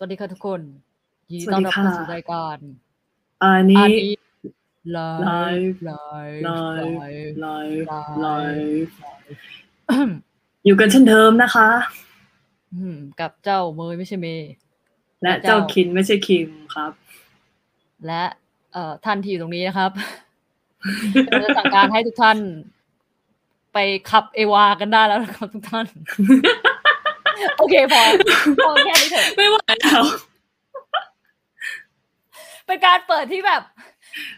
สวัสดีค่ะทุกคนยินดีต้อนรับเข้าสู่รายการอันอันี้นนี้ไลไลฟ์ฟ์ไลไลฟ์ฟ์ไลฟ์ไลฟ์ไลไลฟ์ฟ์อยู่กันเช่นเดิมนะคะ อืม กับเจ้าเมยไม่ใช่เมย์และเจ้าคินไม่ใช่คิมครับ และเอ่อท่านที่อยู่ตรงนี้นะครับเราจะสั่งการให้ทุกท่าน ไปขับเอวากันได้แล้วนะครับทุกท่าน โอเคพอพอแค่นี้เถอะไม่ไหวแล้วเป็นการเปิดที่แบบ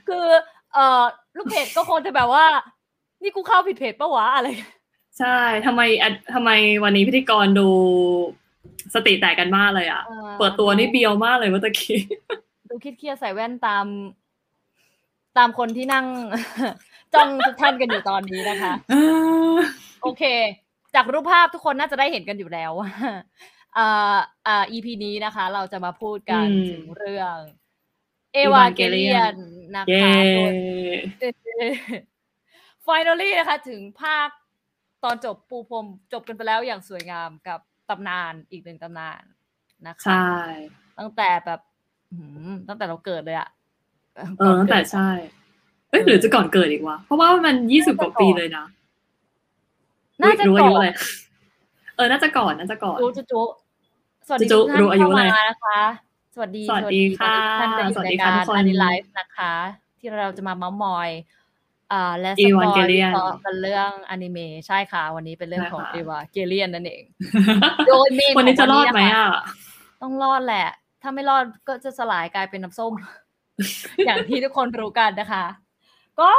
คือ เอ่อลูกเพจก็คงจะแบบว่า นี่กูเข้าผิดเพจปะวะอะไร ใช่ทำไมอะทำไมวันนี้พิธีกรดูสติแตกกันมากเลยอะอ่อเปิดตัวนี่เบียวมากเลยเมื่อตะกี้ดูคิดเครียดๆใส่แว่นตาม ตามคนที่นั่งจ้องทุกท่านกันอยู่ตอนนี้นะคะ โอเค จากรูปภาพทุกคนน่าจะได้เห็นกันอยู่แล้วว่าอ่าอ่า EP นี้นะคะ เราจะมาพูดกันอืมถึงเรื่อง เอวาเกเลียน Evangelion นะเย้คะโดย finally นะคะ ถึงภาคตอนจบปูพรมจบกันไปแล้วอย่างสวยงามกับตำนานอีกหนึ่งตำนานนะคะใช่ตั้งแต่แบบหืมตั้งแต่เราเกิดเลยอะเออตั้งแต่ใช่เอ้ยหรือจะก่อนเกิดอีกวะเพราะว่ามันยี่สิบกว่าปีเลยนะ น่าจะรู้อาก่ยุอนอะไรเออ น่าจะก่อน น่าจะก่อนจุจุจุสวัสดีจุทุกท่านรู้อายุเข้าเลยมานะคะ สวัสดี สวัสดีค่ะสวัสดีทุกท่านสวัสดีที่อยู่ค่ะในทุกคนการอันนี้ไลฟ์นะคะ ที่เราจะมาเมาส์มอย อ่า และสปอย Evangelion วิเคราะห์กันเรื่องอนิเมะใช่ค่ะ วันนี้เป็นเรื่องของใช่เอค่ะวาเกเลียนนั่นเอง โดยเมนวันนี้จะรอดไหมขงวันนี้นคอะ ต้องรอดแหละ ถ้าไม่รอดก็จะสลายกลายเป็นน้ำส้ม อย่างที่ทุกคนรู้กันนะคะ ก็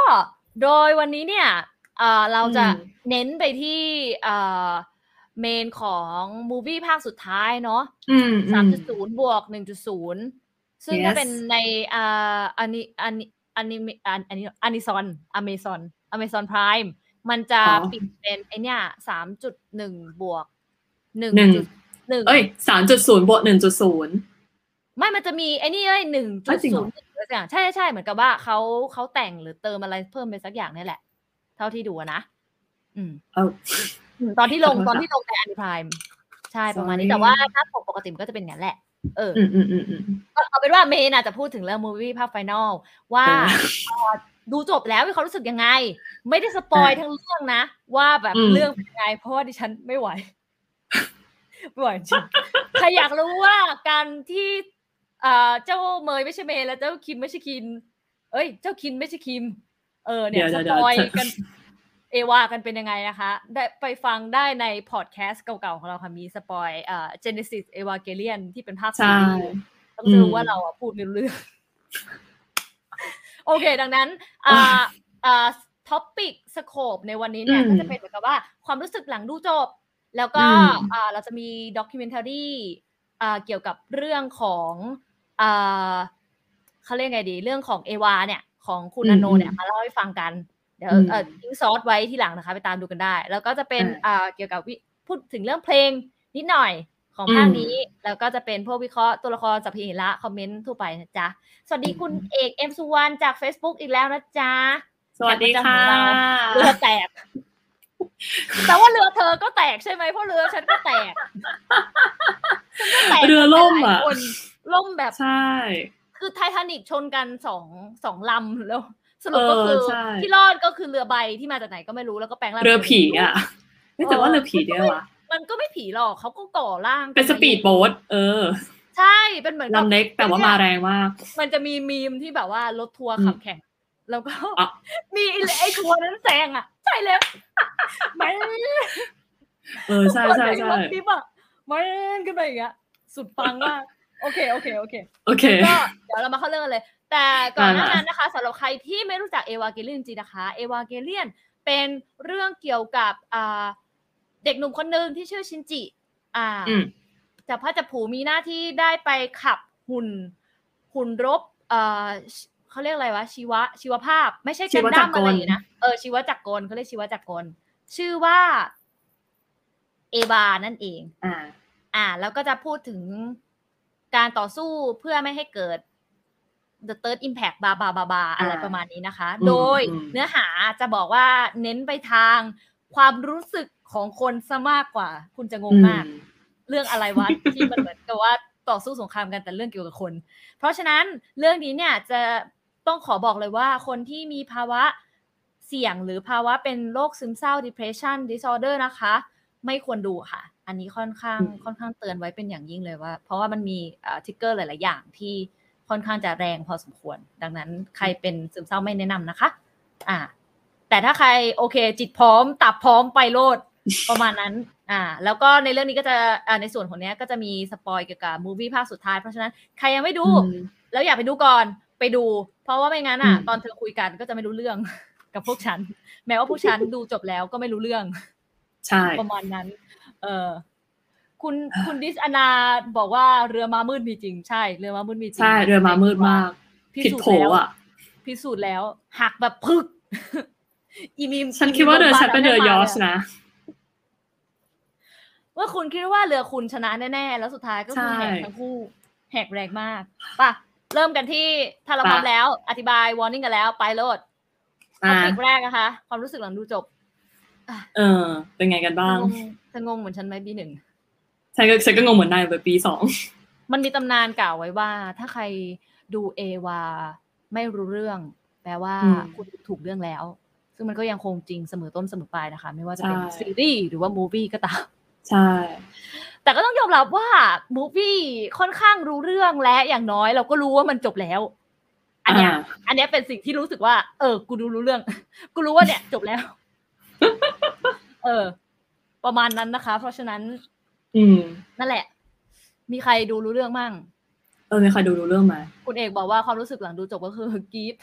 โดยวันนี้เนี่ย เอ่อเราจะอืมเน้นไปที่เอ่อเมนของมูวี่ภาคสุดท้ายเนาะอืมสามอืจุดศูนย์บวกหนึ่งจุดศูนย์ซึ่ง Yes ถ้าเป็นในอ่าอันนี้อันนี้อันนี้อันอันนี้อันนี้ซอนอเมซอนอเมซอนพรายมันจะอ๋อปิดเป็นไอเนี่ยสามจุดหนึ่งบวกหนึ่งหนึ่งจุดหนึ่งเอ้ยสามจุดศูนย์บวกหนึ่งจุดศูนย์ไม่มันจะมีไอ้นี่เอ้ยหนึ่งจุอ้าดวจริงเหรศูอนย์อะไรสักอย่างใช่ใช่เหมือนกับว่าเขาเขาแต่งหรือเติมอะไรเพิ่มไปสักอย่างนี่แหละ เท่าที่ดูอะนะอืมเอออืมตอนที่ลงขอโทษตอนที่ลงในอันดิพายใช่ประมาณนี้ Sorry แต่ว่าถ้าปกปกติมันก็จะเป็นอย่างนั้นแหละ เออออืมอืมอืมอืมก็เอาเป็นว่าเมย์น่ะจะพูดถึงเรื่องมูวี่ภาคไฟนอลว่าเออเอ่อดูจบแล้วมีความรู้สึกยังไง ไม่ได้สปอยอ่าทั้งเรื่องนะ ว่าแบบอืมเรื่องเป็นยังไง เพราะว่าดิฉันไม่ไหวไม่ไหวจริงใครอยากรู้ว่าการที่เอ่อเจ้าเมย์ไม่ใช่เมย์แล้วเจ้าคิมไม่ใช่คินเอ้ย เจ้าคินไม่ใช่คิม เออเนี่ยเดี๋สยวเดี๋ยวปอยเดี๋ยวกันเอวากันเป็นยังไงนะคะ ได้ไปฟังได้ในพอดแคสต์เก่าๆของเราค่ะมีสปอยเอ่อ Genesis Evangelion ที่เป็นภาคซีใช่รีส์ต้องจะรู้อืมว่าเราอะพูดไม่รู้เรื่อง โอเค ดังนั้นอ่าอ่า topic scope ในวันนี้เนี่ยอืมก็จะเป็นเหมือนกับว่าความรู้สึกหลังดูจบ แล้วก็อืมอ่าเราจะมี documentary อ่าเกี่ยวกับเรื่องของอ่าเขาเรียกไงดี เรื่องของเอวาเนี่ย ของคุณอันโนะเนี่ยมาเล่าให้ฟังกัน เดี๋ยวอืมเอ่อทิ้งซอสไว้ที่หลังนะคะ ไปตามดูกันได้ แล้วก็จะเป็นอ่าอ่าเกี่ยวกับวิพูดถึงเรื่องเพลงนิดหน่อยของภาคอืมนี้ แล้วก็จะเป็นพวกวิเคราะห์ตัวละครสัพเพเหระ comment ทั่วไปนะจ๊ะ สวัสดีคุณเอกเอ็มสุวรรณจาก Facebook อีกแล้วนะจ๊ะ สวัสดีค่ะเรือแตก แต่ว่าเรือเธอก็แตกใช่ไหมเพราะเรือฉันก็แตกฉันก็แตกเรือล่มหลายอะคนล่มแบบใช่ คือไททานิกชนกันสองสองลำแล้ว สรุปก็เออคือใช่ที่รอดก็คือเรือใบที่มาจากไหนก็ไม่รู้แล้วก็แปลงร่างเรือผีอะเออแต่ว่าเรือผีเนี่ยวะมันก็ไม่ผีหรอกเขาก็ก่อร่างเป็นสปีดโบ๊ทเออ ใช่เป็นเหมือนกับลำเล็กแต่ว่ามาแรงมากมันจะมีมีมที่แบบว่ารถทัวร์อืมขับแข่งแล้วก็อะมีไอ้ไอ้ทัวร์นั้นแซงอะ ใช่แล้วไม่เออใช่ใช่ใช่รถดิฟอะไม่ขึ้นไปอย่างเงี้ยสุดปังมาก โอเคโอเคโอเคโอเคก็เดี๋ยวเรามาเข้าเรื่องกันเลย แต่ก่อนหน้าอ่านั้นนะคะสำหรับใครที่ไม่รู้จักเอวาเกเลียนจริงๆนะคะเอวาเกเลียนเป็นเรื่องเกี่ยวกับอ่าเด็กหนุ่มคนหนึ่งที่ชื่อชินจิ อ่าอืมจับพระจับผูมีหน้าที่ได้ไปขับหุ่น หุ่นรบเอ่อเขาเรียกอะไรวะชีวะ ชีวภาพ ไม่ใช่ชีกันวจัดั้กมรกลอะไรอย่างงี้นะเออชีวจักรกลเขาเรียกชีวจักรกลชื่อว่า เอวานั่นเอง อ่า อ่า แล้วก็จะพูดถึง การต่อสู้เพื่อไม่ให้เกิด the third impact บาบาบาบาอะไรอ่าประมาณนี้นะคะอืมโดยอืมเนื้อหาจะบอกว่าเน้นไปทางความรู้สึกของคนซะมากกว่า คุณจะงงมาก เรื่องอะไรวะที่มันเหมือนกับว่าต่อสู้สงครามกันแต่เรื่องเกี่ยวกับคน เพราะฉะนั้นเรื่องนี้เนี่ยจะต้องขอบอกเลยว่าคนที่มีภาวะเสี่ยงหรือภาวะเป็นโรคซึมเศร้า depression disorder นะคะ ไม่ควรดูค่ะ อันนี้ค่อนข้างอืมค่อนข้างเตือนไว้เป็นอย่างยิ่งเลยว่า เพราะว่ามันมีทิกเกอร์หลาย ๆ อย่างที่ค่อนข้างจะแรงพอสมควร ดังนั้นใครเป็นซึมเศร้าไม่แนะนำนะคะ อ่า แต่ถ้าใครโอเค จิตพร้อม ตับพร้อมไปโลดประมาณนั้น อ่า แล้วก็ในเรื่องนี้ก็จะอ่าในส่วนของเนี้ยก็จะมีสปอยเกี่ยวกับมูวี่ภาคสุดท้าย เพราะฉะนั้นใครยังไม่ดูอืมแล้วอยากไปดูก่อนไปดู เพราะว่าไม่งั้นอะอืมตอนเธอคุยกันก็จะไม่รู้เรื่องกับพวกฉัน แม้ว่าพวกฉันดูจบแล้วก็ไม่รู้เรื่อง ใช่ ประมาณนั้น เออคุณคุณดิสอนาบอกว่าเรือมามืดมีจริงใช่ เรือมามืดมีจริงใช่เรือมามืดมากพิผิดสูจโผน์แล้วอะพิสูจน์แล้วหักแบบพึก อีมีมฉันคิดว่าเรือฉันเป็นเรือยอชนะนะว่าคุณคิดว่าเรือคุณชนะแน่ๆ แล้วสุดท้ายก็คือใช่แหกทั้งคู่แหกแรงมากป่ะเริ่มกันที่ถ้าเราป่ะพร้อมแล้ว อธิบายวอร์นิ่งกันแล้ว ไปโลดท็ออ่าปิกแรกนะคะ ความรู้สึกหลังดูจบ เออ เป็นไงกันบ้างเธองงเธองงเหมือนฉันไหมบีหนึ่งฉันก็ฉันก็งงเหมือนนายแบบปีสองมันมีตำนานกล่าวไว้ว่า ถ้าใครดูเอวา ไม่รู้เรื่อง แปลว่าอืมคุณถูกเรื่องแล้ว ซึ่งมันก็ยังคงจริงเสมอต้นเสมอปลายนะคะ ไม่ว่าจะเป็นใช่ซีรีส์หรือว่ามูฟี่ก็ตามใช่ แต่ก็ต้องยอมรับว่ามูฟี่ค่อนข้างรู้เรื่องและอย่างน้อย เราก็รู้ว่ามันจบแล้ว อันเนี้ยอ่าอันเนี้ยเป็นสิ่งที่รู้สึกว่า เออ กูดูรู้เรื่อง กูรู้ว่าเนี่ย จบแล้ว เออ ประมาณนั้นนะคะ เพราะฉะนั้น อืม นั่นแหละ มีใครดูรู้เรื่องมั่ง เออมีใครดูรู้เรื่องไหมคุณเอกบอกว่าความรู้สึกหลังดูจบก็คือกรี๊ด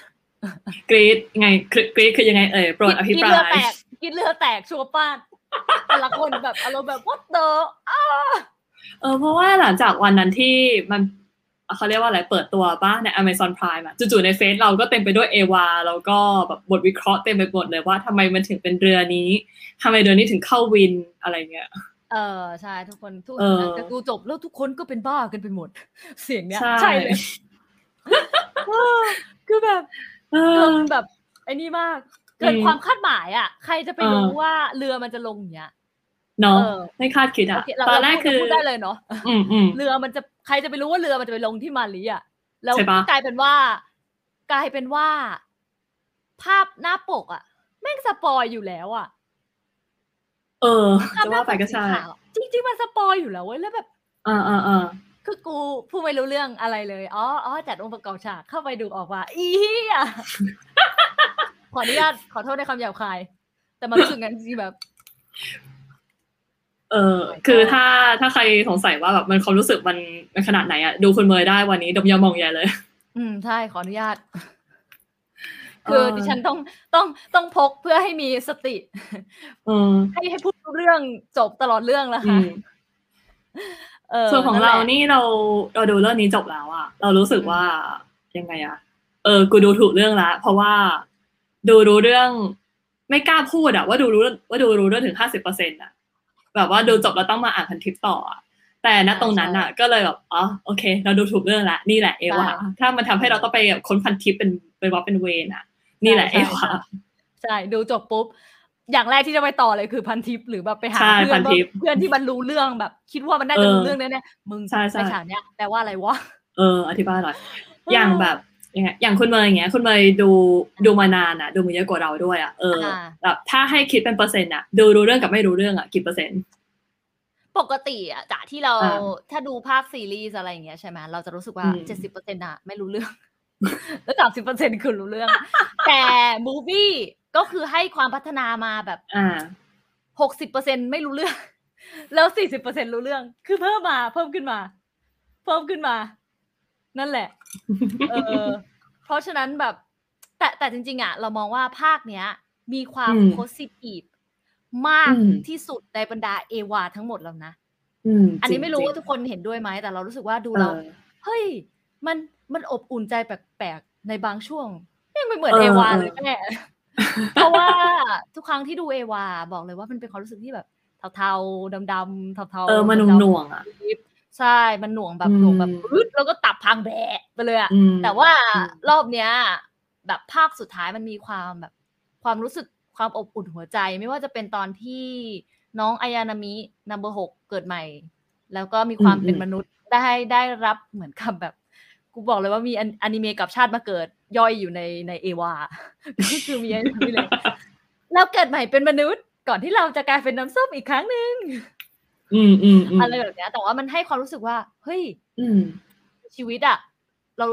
กรีดไงกรีดกรีดคือยังไงเอ่ยโปรดอภิกินปราเลือยแตกกินเลือแตกชัวร์ป้านแต่ละคนแบบอารมณ์แบบ what the อ้าเออเพราะว่าหลังจากวันนั้นที่มัน เขาเรียกว่าอะไรเปิดตัวป่ะใน Amazon Prime อะจู่ๆในเฟซเราก็เต็มไปด้วยเอวาแล้วก็แบบบทวิเคราะห์เต็มไปหมดเลยว่าทำไมมันถึงเป็นเรือนี้ทำไมเรือนี้ถึงเข้าวินอะไรเงี้ยเออใช่ทุกคนทุกคเอนอจะดูจบแล้วทุกคนก็เป็นบ้ากันไปหมด เสียงเนี้ยใช่เลยคือแบบเอเกิอนแบบไอ้นี่มากเกินอืมความคาดหมายอะ ใครจะไปเออรู้ว่าเรือมันจะลงอย่างเงี้ยเนาะเออไม่คาดคิดโออะเคเราตอนแรกเราคือพูดได้เลยเนาะอืมอืมเรือมันจะ ใครจะไปรู้ว่าเรือมันจะไปลงที่มาลีอะแล้วใช่ปะกลายเป็นว่า กลายเป็นว่า ภาพหน้าปกอะแม่งสปอยอยู่แล้วอะ เออภาพจะหน้าว่าปไปกก็สีใช่ขาวจริง ๆ มันสปอยอยู่แล้วเว้ยแล้วแบบอ่าอ่าอ่าคือกูพูดไม่รู้เรื่องอะไรเลย อ๋ออ๋อจัดองค์ประกอบฉากเข้าไปดูออกว่าอีเหี้ยขออนุญาตขอโทษในคำหยาบคาย แต่มันรู้สึกงั้นจริงๆแบบ เออคือถ้าถ้าใครสงสัยว่าแบบมันความรู้สึกมันมันขนาดไหนอะดูคุณเมย์ได้วันนี้ดมยามองใหญ่เลย อืมใช่ขออนุญาต คือเออดิฉันต้องต้องต้องพกเพื่อให้มีสติเออให้ให้พูดรู้เรื่องจบตลอดเรื่องแล้วอืค่ะมเออส่วนของแหเราละนี่เราเราดูเรื่องนี้จบแล้วอะเรารู้สึกว่ายังไงอะเออ กูดูถูกเรื่องละเพราะว่าดูรู้เรื่อง ไม่กล้าพูดอะว่าดูรู้ว่าดูรู้เรื่องถึงห้าสิบเปอร์เซ็นต์อะ แบบว่าดูจบแล้วต้องมาอ่านพันทิปต่ออะแต่ณตรงนั้นอะก็เลยแบบอ๋อโอเค เราดูถูกเรื่องละนี่แหละเอวาถ้ามันทำให้เราต้องไปแบบค้นพันทิปเป็นเป็นว่าเป็นเวนอะนี่แหละเอวาใช่ดูจบปุ๊บอย่างแรกที่จะไปต่อเลยคือพันทิปหรือแบบไปหาใช่เพื่พัอนนทิปว่าเพื่อนที่มันรู้เรื่องแบบ คิดว่ามันน่าจะเออรู้เรื่องแน่ๆมึงใช่ใช่ไปฉากเนี้ยแปลว่าอะไรวะเออ อธิบายหน่อยอย่างแบบ ยังไงอย่างคุณเมย์อย่างเงี้ยคุณเมย์ดูดูมานานอะดูมาเยอะกว่าเราด้วยอะเอออ่าแบบถ้าให้คิดเป็นเปอร์เซ็นต์อะดูรู้เรื่องกับไม่รู้เรื่องอะกี่เปอร์เซ็นต์ปกติอะจากที่เราอ่าถ้าดูภาคซีรีส์อะไรอย่างเงี้ยใช่ไหมเราจะรู้สึกว่าอืมเจ็ดสิบเปอร์เซ็นต์อะไม่รู้เรื่อง แล้วสามสิบเปอร์เซ็นต์คือรู้เรื่อง แต่มูฟี่ก็คือให้ความพัฒนามาแบบอ่าหกสิบเปอร์เซ็นไม่รู้เรื่อง แล้วสี่สิบเปอร์เซ็นรู้เรื่อง คือเพิ่มมา เพิ่มขึ้นมา เพิ่มขึ้นมา นั่นแหละเออเพราะฉะนั้นแบบ แต่แต่จริง ๆอะเรามองว่าภาคเนี้ย มีความอืมโพสิทีฟมากอืมที่สุดในบรรดาเอวาทั้งหมดแล้วนะอืมอันนี้ไม่รู้จงๆว่าทุกคนเห็นด้วยไหมแต่เรารู้สึกว่าดูเอเราอเฮ้ย มันมันอบอุ่นใจแปลกๆในบางช่วงยังไม่เหมือนเออเอวาเออเลยแม่เพราะว่าทุกครั้งที่ดูเอวาบอกเลยว่ามันเป็นความรู้สึกที่แบบเทาๆดำๆเทาๆเออมันดำๆหน่วงๆอะ ใช่ มันหน่วงแบบอืมหน่วงแบบปึ๊ดแล้วก็ตับพังแบะไปเลยอะอืมแต่ว่าอืมรอบเนี้ย แบบภาคสุดท้ายมันมีความแบบ ความรู้สึกความอบอุ่นหัวใจ ไม่ว่าจะเป็นตอนที่น้องอายานามินัมเบอร์หกเกิดใหม่ แล้วก็มีความอืมเป็นอืมมนุษย์ได้ได้รับเหมือนกับแบบกูบอกเลยว่ามีอนิเมะกับชาติมาเกิดย่อยอยู่ในในเอวาก็คือมีอันนี้เลยแล้วเกิดใหม่เป็นมนุษย์ก่อนที่เราจะกลายเป็นน้ำส้มอีกครั้งหนึ่ง อืมอืมอืมอะไรแบบเนี้ย แต่ว่ามันให้ความรู้สึกว่า เฮ้ย อืม ชีวิตอะเรา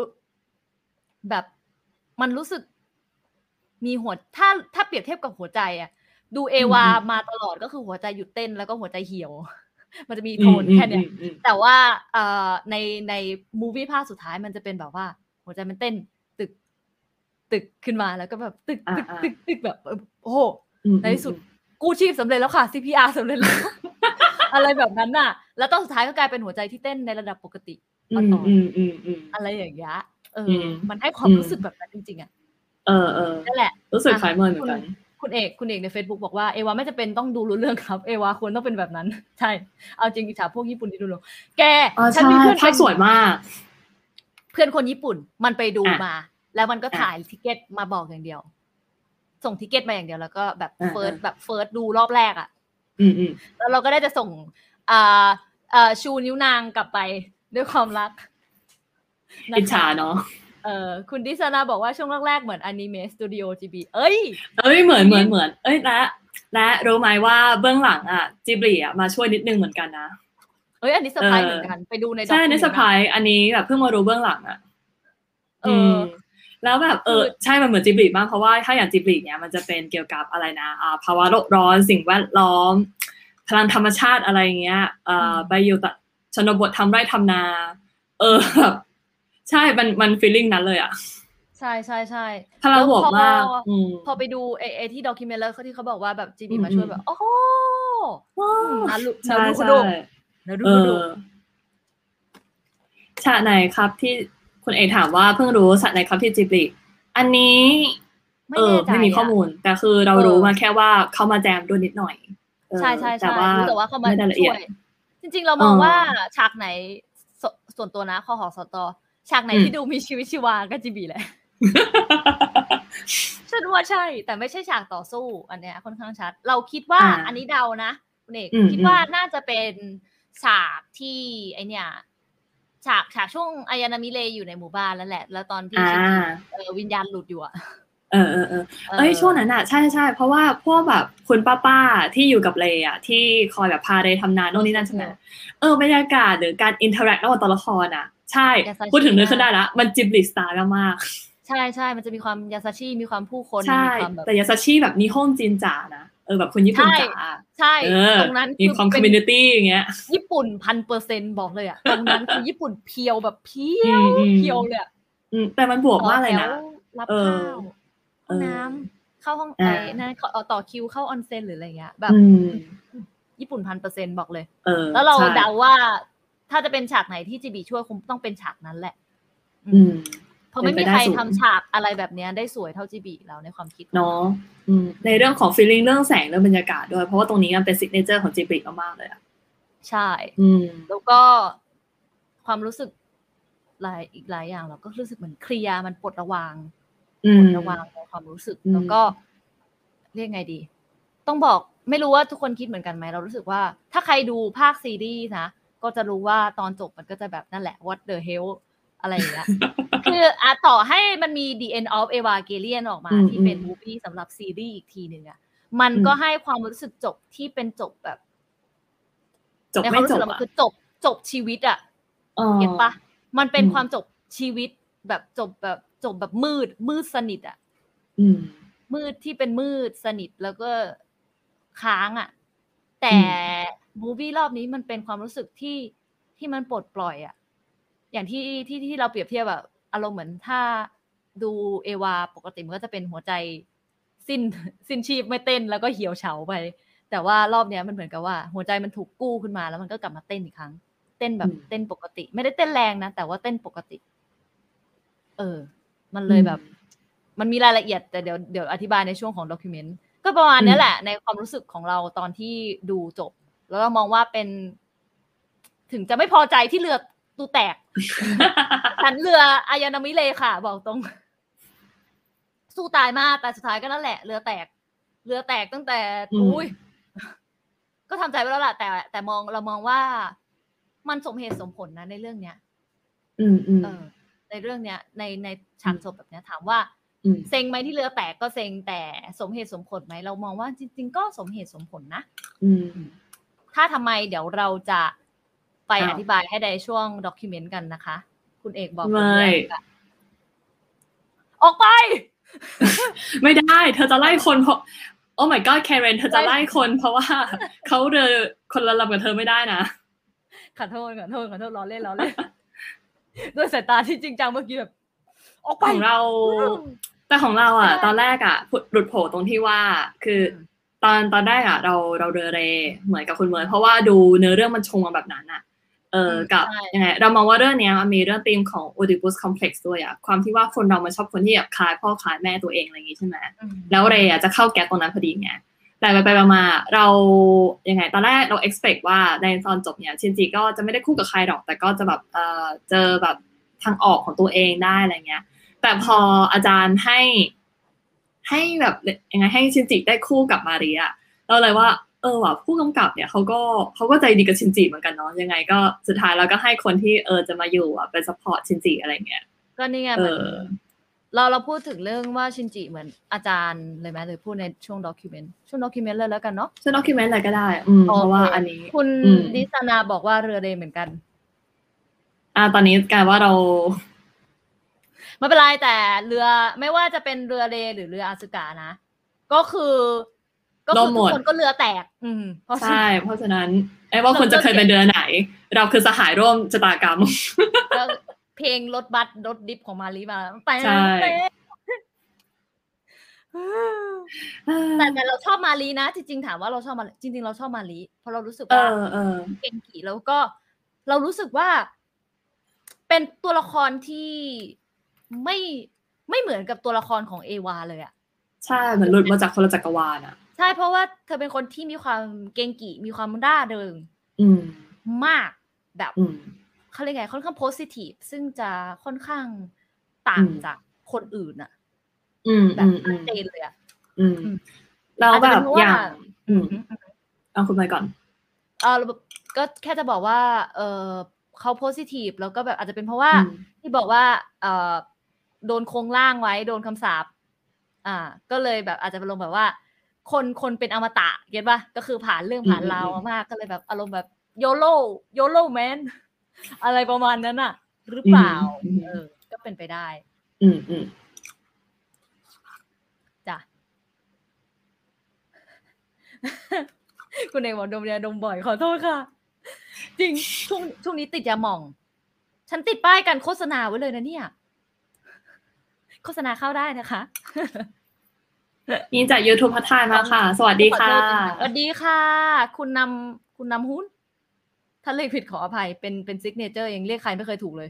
แบบมันรู้สึกมีหัวถ้าถ้าเปรียบเทียบกับหัวใจอะดูเอวาอืมอืมมาตลอดก็คือหัวใจหยุดเต้นแล้วก็หัวใจเหี่ยว มันจะมีอืโทมนอืมแค่เนี้ยอืมอืมแต่ว่าเอ่อในในมูวี่ภาคสุดท้ายมันจะเป็นแบบว่า หัวใจมันเต้น ตึก ตึกขึ้นมาแล้วก็แบบตึกตึกอ่าๆตึกตึกแบบเออโอ้โหอืมในที่สุดกู้ชีพสำเร็จแล้วค่ะ CPR สำเร็จแล้ว อะไรแบบนั้นน่ะ แล้วตอนสุดท้ายก็กลายเป็นหัวใจที่เต้นในระดับปกติอืมอืมอืมอืมอะไรอย่างเงี้ยเอออือมมันให้ความอืมรู้สึกแบบนั้นจริงๆอะเออเออนั่นแหละ รู้สึกอะคล้ายเมินเหมือนกันคุณเอกคุณเอกใน Facebook บอกว่าเอวาไม่จะเป็นต้องดูรู้เรื่องครับ เอวาควรต้องเป็นแบบนั้น ใช่ เอาจริงอิจฉาพวกญี่ปุ่นที่ดูลงแกอ๋อฉันใช่มีเพื่อนภาพเป็นสวยมาก เพื่อนคนญี่ปุ่นมันไปดูอะมา แล้วมันก็อะถ่าย ticket มาบอกอย่างเดียว ส่ง ticket มาอย่างเดียวแล้วก็แบบอะ first อะแบบ first ดูรอบแรกอะอืมอืม แล้วเราก็ได้จะส่งอ่าอ่าชูนิ้วนางกลับไปด้วยความรักนะคะอิจฉาเนาะเออคุณดิซานาบอกว่าช่วงแรกๆเหมือนอนิเมะสตูดิโอจิบลิเอ้ย เอ้ยเหมือนเหมือนเหมือน เอ้ยและและรู้ไหมว่าเบื้องหลังอะจิบลีอะมาช่วยนิดนึงเหมือนกันนะเอ้ยอันนี้เซอร์ไพรส์เออเหมือนกันไปดูในใช่ใน document สปายอันนี้แบบเพิ่งมารู้เบื้องหลังอะเออม แล้วแบบเออคือใช่มันเหมือนจิบลีมากเพราะว่าถ้าอย่างจิบลีเนี่ยมันจะเป็นเกี่ยวกับอะไรนะอ่าภาวะโลกร้อนสิ่งแวดล้อม พลังธรรมชาติอะไรเงี้ยเอ่อไปอยู่แต่ชนบททำไร่ทำนา เออแบบใช่มันมัน feeling นั้นเลยอะใช่ใช่ใช่พลังบวกมากแล้วพออืมพอไปดูไอไอที่ document แล้วที่เขาบอกว่าแบบจิบีอืมมาช่วยอืมแบบโอ้โหว้าวนารุใช่นารุใช่โดนารุเอโดอฉากไหนครับที่ คุณเอกถามว่าเพิ่งรู้ฉากไหนครับที่จิบลิอันนี้ไม่เออแน่ใจไม่มีข้อมูล แต่คือเราเออรู้มาแค่ว่าเขามาแจมด้วยนิดหน่อยเออใช่ใช่แต่ใช่ว่ารู้แต่ว่าเขามาไม่ได้ละเอีช่ยดวยจริง ๆ เรามองเออว่าฉากไหนสส่วนตัวนะคอหอสตฉากไหนอืมที่ดูมีชีวิตชีวาก็จีบีแหละฉันว่าใช่ แต่ไม่ใช่ฉากต่อสู้ อันเนี้ยค่อนข้างชัด เราคิดว่าอ่าอันนี้เดานะคุณเอกอืมคิดว่าอืมน่าจะเป็นฉากที่ไอเนี่ย ฉากฉากช่วงอายานามิเรอยู่ในหมู่บ้านแล้วแหละ แล้วตอนที่อ่าชินจิเออวิญญาณหลุดอยู่อะเออเออเออเอ้ยช่วงนั้นอะใช่ใช่เพราะว่าพวกแบบคุณป้าป้าๆที่อยู่กับเรอะที่คอยแบบพาเรทำนานโน่นนี่นั่นใช่ไหมเออบรรยากาศหรือการ interact ระหว่างตัวละครอะ ใช่ やさし พูดถึงนึกขึ้นได้ละมันจิบลิสตาร์มากใช่ใช่มันจะมีความやさしมีความผู้คนใช่มีความแบบแต่やาซาชิแบบนิฮงจินจ๋านะ เออแบบคนญี่ปุ่นใช่จ๋าใช่เออตรงนั้นมีความ community อย่างเงี้ย ญี่ปุ่นพันเปอร์เซ็นบอกเลยอะตรงนั้นคือญี่ปุ่นเพียวแบบเพียวอืมอืม pure เลยอะอืมแต่มันบวกมากเลยนะต่อแถวรับเออข้าวห้องน้ำเข้าห้องอ่าไอ้นั่นเขาเอาต่อคิวเข้าออนเซ็นหรืออะไรเงี้ยแบบอืมญี่ปุ่นพันเปอร์เซ็นบอกเลยเออแล้วเราใช่เดาว่าถ้าจะเป็นฉากไหนที่จิบลิช่วยคงต้องเป็นฉากนั้นแหละ อือืมมเพ ราะไม่เป็นมีไปได้ใครสูงทำฉากอะไรแบบเนี้ยได้สวยเท่าจิบลิแล้วในความคิดของเนาะอืมในเรื่องของ feeling เรื่องแสงเรื่องบรรยากาศด้วย เพราะว่าตรงนี้มันเป็น signature ของจิบลิมากๆเลยอะใช่ อืม แล้วก็ความรู้สึกหลายอีกหลายอย่างเราก็รู้สึกเหมือน clear มันปลดระวางอืปลมดระวางในความรู้สึกอืมแล้วก็ เรียกไงดี ต้องบอกไม่รู้ว่าทุกคนคิดเหมือนกันไหมเรารู้สึกว่า ถ้าใครดูภาคซีรีส์นะก็จะรู้ว่าตอนจบมันก็จะแบบนั่นแหละ what the hell อะไรอย่างเงี้ย คืออะต่อให้มันมี The End of Evangelion ออกมาอืมที่เป็นอืมมูฟี่สำหรับซีรีส์อีกทีหนึ่งอะมันอืมก็ให้ความรู้สึกจบที่เป็นจบแบบ จบในคไม่วามรู้จสึกบเรามันอะคือจบจบชีวิตอะอ๋อเก็ตปะมันเป็นอืมความจบชีวิตแบบจบแบบจบแบบมืด มืดสนิทอะอืมมืดที่เป็นมืดสนิทแล้วก็ค้างอะ่ะแต่อืมูวี่รอบนี้มันเป็นความรู้สึกที่ที่มันปลดปล่อยอะ่ะอย่างที่ที่ที่เราเปรียบเทียบแบบ อารมณ์เหมือนถ้าดูเอวาปกติมันก็จะเป็นหัวใจสิ้นสิ้นชีพไม่เต้นแล้วก็เหี่ยวเฉาไป แต่ว่ารอบเนี้ยมันเหมือนกับว่า หัวใจมันถูกกู้ขึ้นมาแล้วมันก็กลับมาเต้นอีกครั้ง เต้นแบบอืมเต้นปกติ ไม่ได้เต้นแรงนะแต่ว่าเต้นปกติ เออ มันเลยแบบ มันมีรายละเอียด แต่เดี๋ยวเดี๋ยวอธิบายในช่วงของด็อกิเมนต์ก็ประมาณอืมเนี้ยแหละ ในความรู้สึกของเราตอนที่ดูจบ แล้วเรามองว่าเป็น ถึงจะไม่พอใจที่เรือ ตูแตก ฉันเรืออายานามิเลค่ะ บอกตรง สู้ตายมากแต่สุดท้ายก็นั่นแหละ เรือแตก เรือแตกตั้งแต่อืมอุ้ยก็ทำใจไว้แล้วล่ะแต่ แต่มองเรามองว่า มันสมเหตุสมผลนะในเรื่องเนี้ย อืมอืมเออในเรื่องเนี้ย ในในฉากจบแบบเนี้ย ถามว่าอืมเซ็งไหมที่เรือแตกก็เซ็งแต่สมเหตุสมผลไหมเรามองว่าจริง ๆ ก็สมเหตุสมผลนะอืมถ้าทำไมเดี๋ยวเราจะ ไปอ้าวอธิบายให้ในช่วงด็อกิเมนต์กันนะคะ คุณเอกบอกไม่คนแรกอะออกไป ไม่ได้ เธอจะไล่คนเพราะโอ้ my god แคเรนเธอจะไล่คนเพราะว่าเขาเรือคนละลำกับเธอไม่ได้นะขอโทษขอโทษขอโทษล้อเล่นล้อเล่นด้วยสายตาที่จริงจังเมื่อกี้แบบออกไปของเรา แต่ของเราอะใช่ตอนแรกอะหลุดโผล่ตรงที่ว่า คืออตอนตอนแรกอะ เราเราเรือเรเหมือนกับคุณเมย์เพราะว่าดูเนื้อเรื่องมันชงมาแบบนั้นอะ เอออืมกับใช่ยังไงเรามองว่าเรื่องเนี้ยมันมีเรื่องธีมของ Oedipus Complex ด้วยอะความที่ว่าคนเรามันชอบคนที่แบบคล้ายพ่อคล้ายแม่ตัวเองอะไรอย่างงี้ใช่ไหมอืมแล้วเรย์อะจะเข้าแก๊ปตรงนั้นพอดีไงแต่ไปไปๆมาๆเรายังไง ตอนแรกเรา expect ว่าในตอนจบเนี่ยชินจิก็จะไม่ได้คู่กับใครหรอก แต่ก็จะแบบเออเจอแบบทางออกของตัวเองได้อะไรเงี้ย แต่พออาจารย์ให้ให้แบบยังไงให้ชินจิได้คู่กับมาริอะเราเลยว่าเออว่ะผู้กำกับเนี่ยเขาก็เขาก็ใจดีกับชินจิเหมือนกันเนาะยังไงก็สุดท้ายเราก็ให้คนที่เออจะมาอยู่อะเป็น support ชินจิอะไรเงี้ยก็นี่ไงเอเหมือนอเราเราพูดถึงเรื่องว่าชินจิเหมือนอาจารย์เลยไหมหรือพูดในช่วงด็อกิเมนต์ช่วงด็อกิเมนต์เลยแล้วกันเนาะช่วยด็อกิเมนต์อะไรก็ได้อืมโอเคเพราะว่าอันนี้ คุณอืมดิสนาบอกว่าเรือเรเหมือนกัน อ่า ตอนนี้กลายว่าเราไม่เป็นไรแต่เรือไม่ว่าจะเป็นเรือเรหรือเรืออาสึกะนะ ก็คือ ก็คือล่มหทุมกดคนก็เรือแตก อืมเพราะฉะใช่นั้นเพราะฉะนั้นไอ้ว่าคนจะเคยเป็นเดือนไหน เราคือสหายร่วมชะตากรรมก็เพลงรถบัสรถดิฟของมารีมาไปใช่แต่แต่เราชอบมารีนะ จริงๆถามว่าเราชอบมาจริง ๆ เราชอบมารีเพราะเรารู้สึกเอว่าอเออเก่งกี่แล้วก็ เรารู้สึกว่า เป็นตัวละครที่ไม่ไม่เหมือนกับตัวละครของเอวาเลยอะใช่เหมือนหลุดมาจากคนละจักรวาลอะ ใช่เพราะว่าเธอเป็นคนที่มีความเก่งกี่มีความร่าเริงอืมมากแบบอืมเขาเรียกไงค่อนข้างโพสิทีฟซึ่งจะค่อนข้างต่างอืมจากคนอื่นอะอืมแบอืบมอืชัดมเจนเลยอะอืมอืมแล้วอาจแบจะเป็บนเพราะอว่าย่างอืมอืมเอาคุณไปก่อนเออแบบก็แค่จะบอกว่า เออเขาโพสิทีฟแล้วก็แบบอาจจะเป็นเพราะว่าอืมที่บอกว่า เออโดนโครงร่างไว้ โดนคำสาปอ่า ก็เลยแบบอาจจะเป็นลงแบบว่า คนคนเป็นอมตะเก็ตป่ะก็คือผ่านเรื่องผ่านอืมราวอืมมากก็เลยแบบอารมณ์แบบโยโ o โยโ o แมนอะไรประมาณนั้นอะหรือเปล่าอืมเออ ก็เป็นไปได้ อืมอืมจ้ะคุณเอกบอกดมยาดมบ่อยขอโทษค่ะ จริงช่วงช่วงนี้ติดยาหม่อง ฉันติดป้ายกันโฆษณาไว้เลยนะเนี่ย โฆษณาเข้าได้นะคะ นี่จาก YouTube พัทายมาค่ะ สวัสดีค่ะขอโทษนสวัสดีค่ะ คุณนำคุณนำหุ้น ถ้าเรียกผิดขออภัย เป็นเป็นซิกเนเจอร์ยังเรียกใครไม่เคยถูกเลย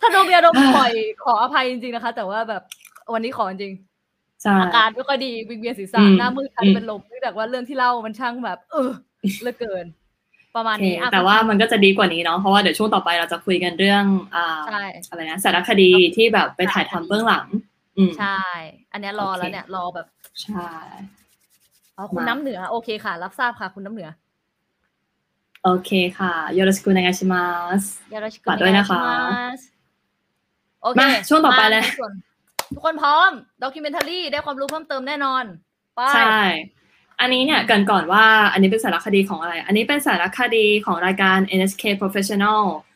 ถ้าดมยาดมบ่อยขออภัยจริงๆนะคะ แต่ว่าแบบวันนี้ขอจริงใช่อาการไม่ค่อยดีวิงเวียนศีรษะอืมหน้ามืดคันอืมเป็นลมเนื่องจากว่าเรื่องที่เล่ามันช่างแบบ เออเหลือเกิน ประมาณโอเคนี้อะแต่ว่ามันก็จะดีกว่านี้เนาะเพราะว่าเดี๋ยวช่วงต่อไปเราจะคุยกันเรื่องอ่าใช่อะไรนะสารคดีที่แบบไปถ่ายทำเบื้องหลังอืม ใช่ อันเนี้ยรอโอเคแล้วเนี่ย รอแบบ ใช่อ๋อคุณมาน้ำเหนือ โอเคค่ะ รับทราบค่ะ คุณน้ำเหนือ โอเคค่ะโยโรชิคุนางาชิมัสยาราชิกุฝากด้วยนะคะโอเคมาช่วงต่อไปเลยมาในส่วนทุกคนพร้อมด็อกิเมนทารีได้ความรู้เพิ่มเติมแน่นอนไปใช่ อันนี้เนี่ยเกรินก่อนว่า อันนี้เป็นสารคดีของอะไร อันนี้เป็นสารคดีของรายการ NHK Professional อ่า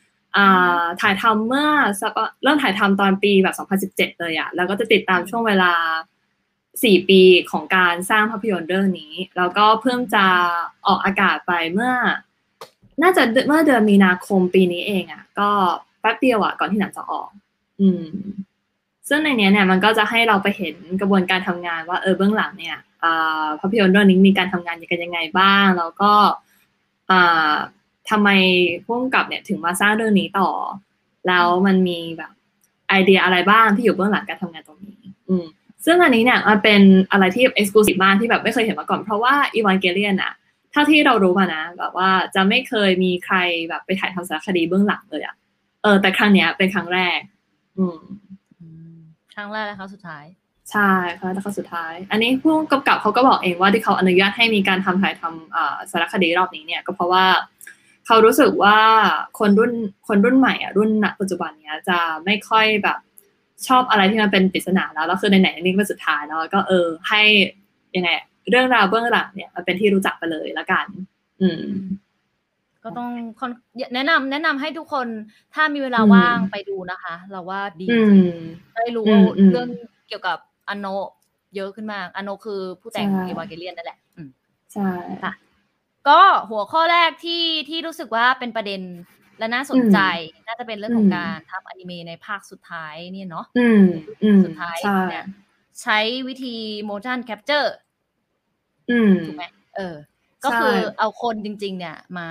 ถ่ายทำเมื่อสักเริ่มถ่ายทำตอนปีแบบ 2017 เลยอะแล้วก็จะติดตามช่วงเวลา 4 ปีของการสร้างภาพยนตร์เรื่องนี้ แล้วก็เพิ่งจะออกอากาศไปเมื่อ น่าจะเมื่อเดือนมีนาคมปีนี้เองอะก็แป๊บเดียวอะก่อนที่หนังจะออก อืม ซึ่งในเนี้ยเนี่ยมันก็จะให้เราไปเห็นกระบวนการทำงานว่าเออเบื้องหลังเนี่ยอ่าภาพยนตร์เรื่องนี้มีการทำงานกันยังไงบ้าง แล้วก็ อ่าทำไมผู้กำกับเนี่ยถึงมาสร้างเรื่องนี้ต่อ แล้วมันมีแบบไอเดียอะไรบ้างที่อยู่เบื้องหลังการทำงานตรงนี้ อืมซึ่งอันนี้เนี่ยมันเป็นอะไรที่เอ็กซ์คลูซีฟมากที่แบบไม่เคยเห็นมาก่อน เพราะว่าอีวานเกเลียนอะถ้าที่เรารู้มานะ แบบว่าจะไม่เคยมีใครแบบไปถ่ายทำสารคดีเบื้องหลังเลยอะเออแต่ครั้งเนี้ยเป็นครั้งแรก อืมอืมครั้งแรกและครั้งสุดท้าย ใช่ค่ะแล้วก็สุดท้าย อันนี้ผู้กำกับเขาก็บอกเองว่าที่เขาอนุญาตให้มีการทำถ่ายทำอ่าสารคดีรอบนี้เนี่ย ก็เพราะว่า เขารู้สึกว่าคนรุ่นคนรุ่นใหม่อะรุ่นณปัจจุบันเนี้ยจะไม่ค่อยแบบชอบอะไรที่มันเป็นปริศนาแล้วแล้วคือในไหนๆนี่เป็นสุดท้ายเนาะก็เออให้ยังไงเรื่องราวเบื้องหลังเนี่ยมันเป็นที่รู้จักไปเลยละกัน อืม ก็ต้องค่อนแนะนำแนะนำให้ทุกคนถ้ามีเวลาอืมว่างไปดูนะคะ เราว่าดีอืมได้รู้อืมอืมเรื่องเกี่ยวกับอโน เยอะขึ้นมากอโนคือผู้แต่งใช่เอวาเกเลียนนั่นแหละอืมใช่ค่ะ ก็หัวข้อแรกที่ที่รู้สึกว่าเป็นประเด็นและน่าสนใจ น่าจะเป็นเรื่องของการทำอนิเมะในภาคสุดท้ายเนี่ยเนาะอืมอืมสุดท้ายใช่เนี่ยใช้วิธี motion capture อืมถูกไหมเออ ก็ใช่คือเอาคนจริง ๆ เนี่ย มา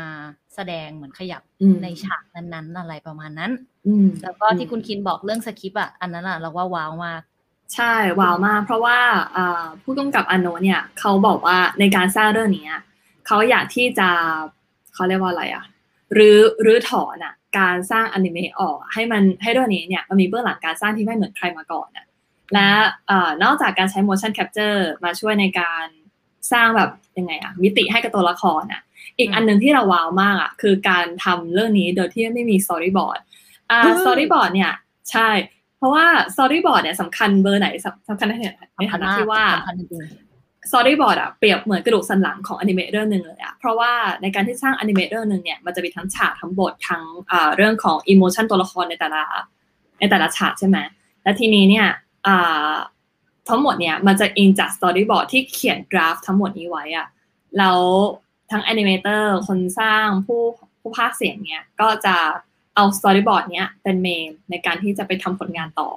แสดงเหมือนขยับอืมในฉากนั้นๆ อะไรประมาณนั้นอืมแล้วก็ที่คุณคินบอกเรื่องสคริปต์อะอันนั้นอะเราว่าว้าวมากใช่ว้าวมาก เพราะว่าอ่าผู้กำกับอโนเนี่ย เขาบอกว่าในการสร้างเรื่องนี้อะ เขาอยากที่จะเขาเรียกว่าอะไรอะหรือหรือถอนอะการสร้างอนิเมะออกอะให้มันให้เรื่องนี้เนี่ยมันมีเบื้องหลังการสร้างที่ไม่เหมือนใครมาก่อนอะและเอ่อนอกจากการใช้ motion capture มาช่วยในการสร้างแบบยังไงอะมิติให้กับตัวละครอะอีกอืมอันหนึ่งที่เราว้าวมากอะคือการทำเรื่องนี้โดยที่ไม่มี storyboard อ่าเฮ้ย storyboard เนี่ยใช่ เพราะว่า storyboard เนี่ยสำคัญเบอร์ไหนสำสำคัญในในฐานะที่ว่า สำคัญจริง storyboard อะเปรียบเหมือนกระดูกสันหลังของอนิเมะเรื่องหนึ่งเลยอะเพราะว่าในการที่สร้างอนิเมะเรื่องหนึ่งเนี่ยมันจะมีทั้งฉากทั้งบททั้งอ่าเรื่องของ emotion ตัวละครในแต่ละในแต่ละฉากใช่ไหมและทีนี้เนี่ยอ่าทั้งหมดเนี่ยมันจะอิงจาก storyboard ที่เขียน draft ทั้งหมดนี้ไว้อะแล้วทั้งแอนิเมเตอร์คนสร้างผู้ผู้พากย์เสียงเนี่ยก็จะเอา storyboard เนี้ยเป็นเมนในการที่จะไปทำผลงานต่อ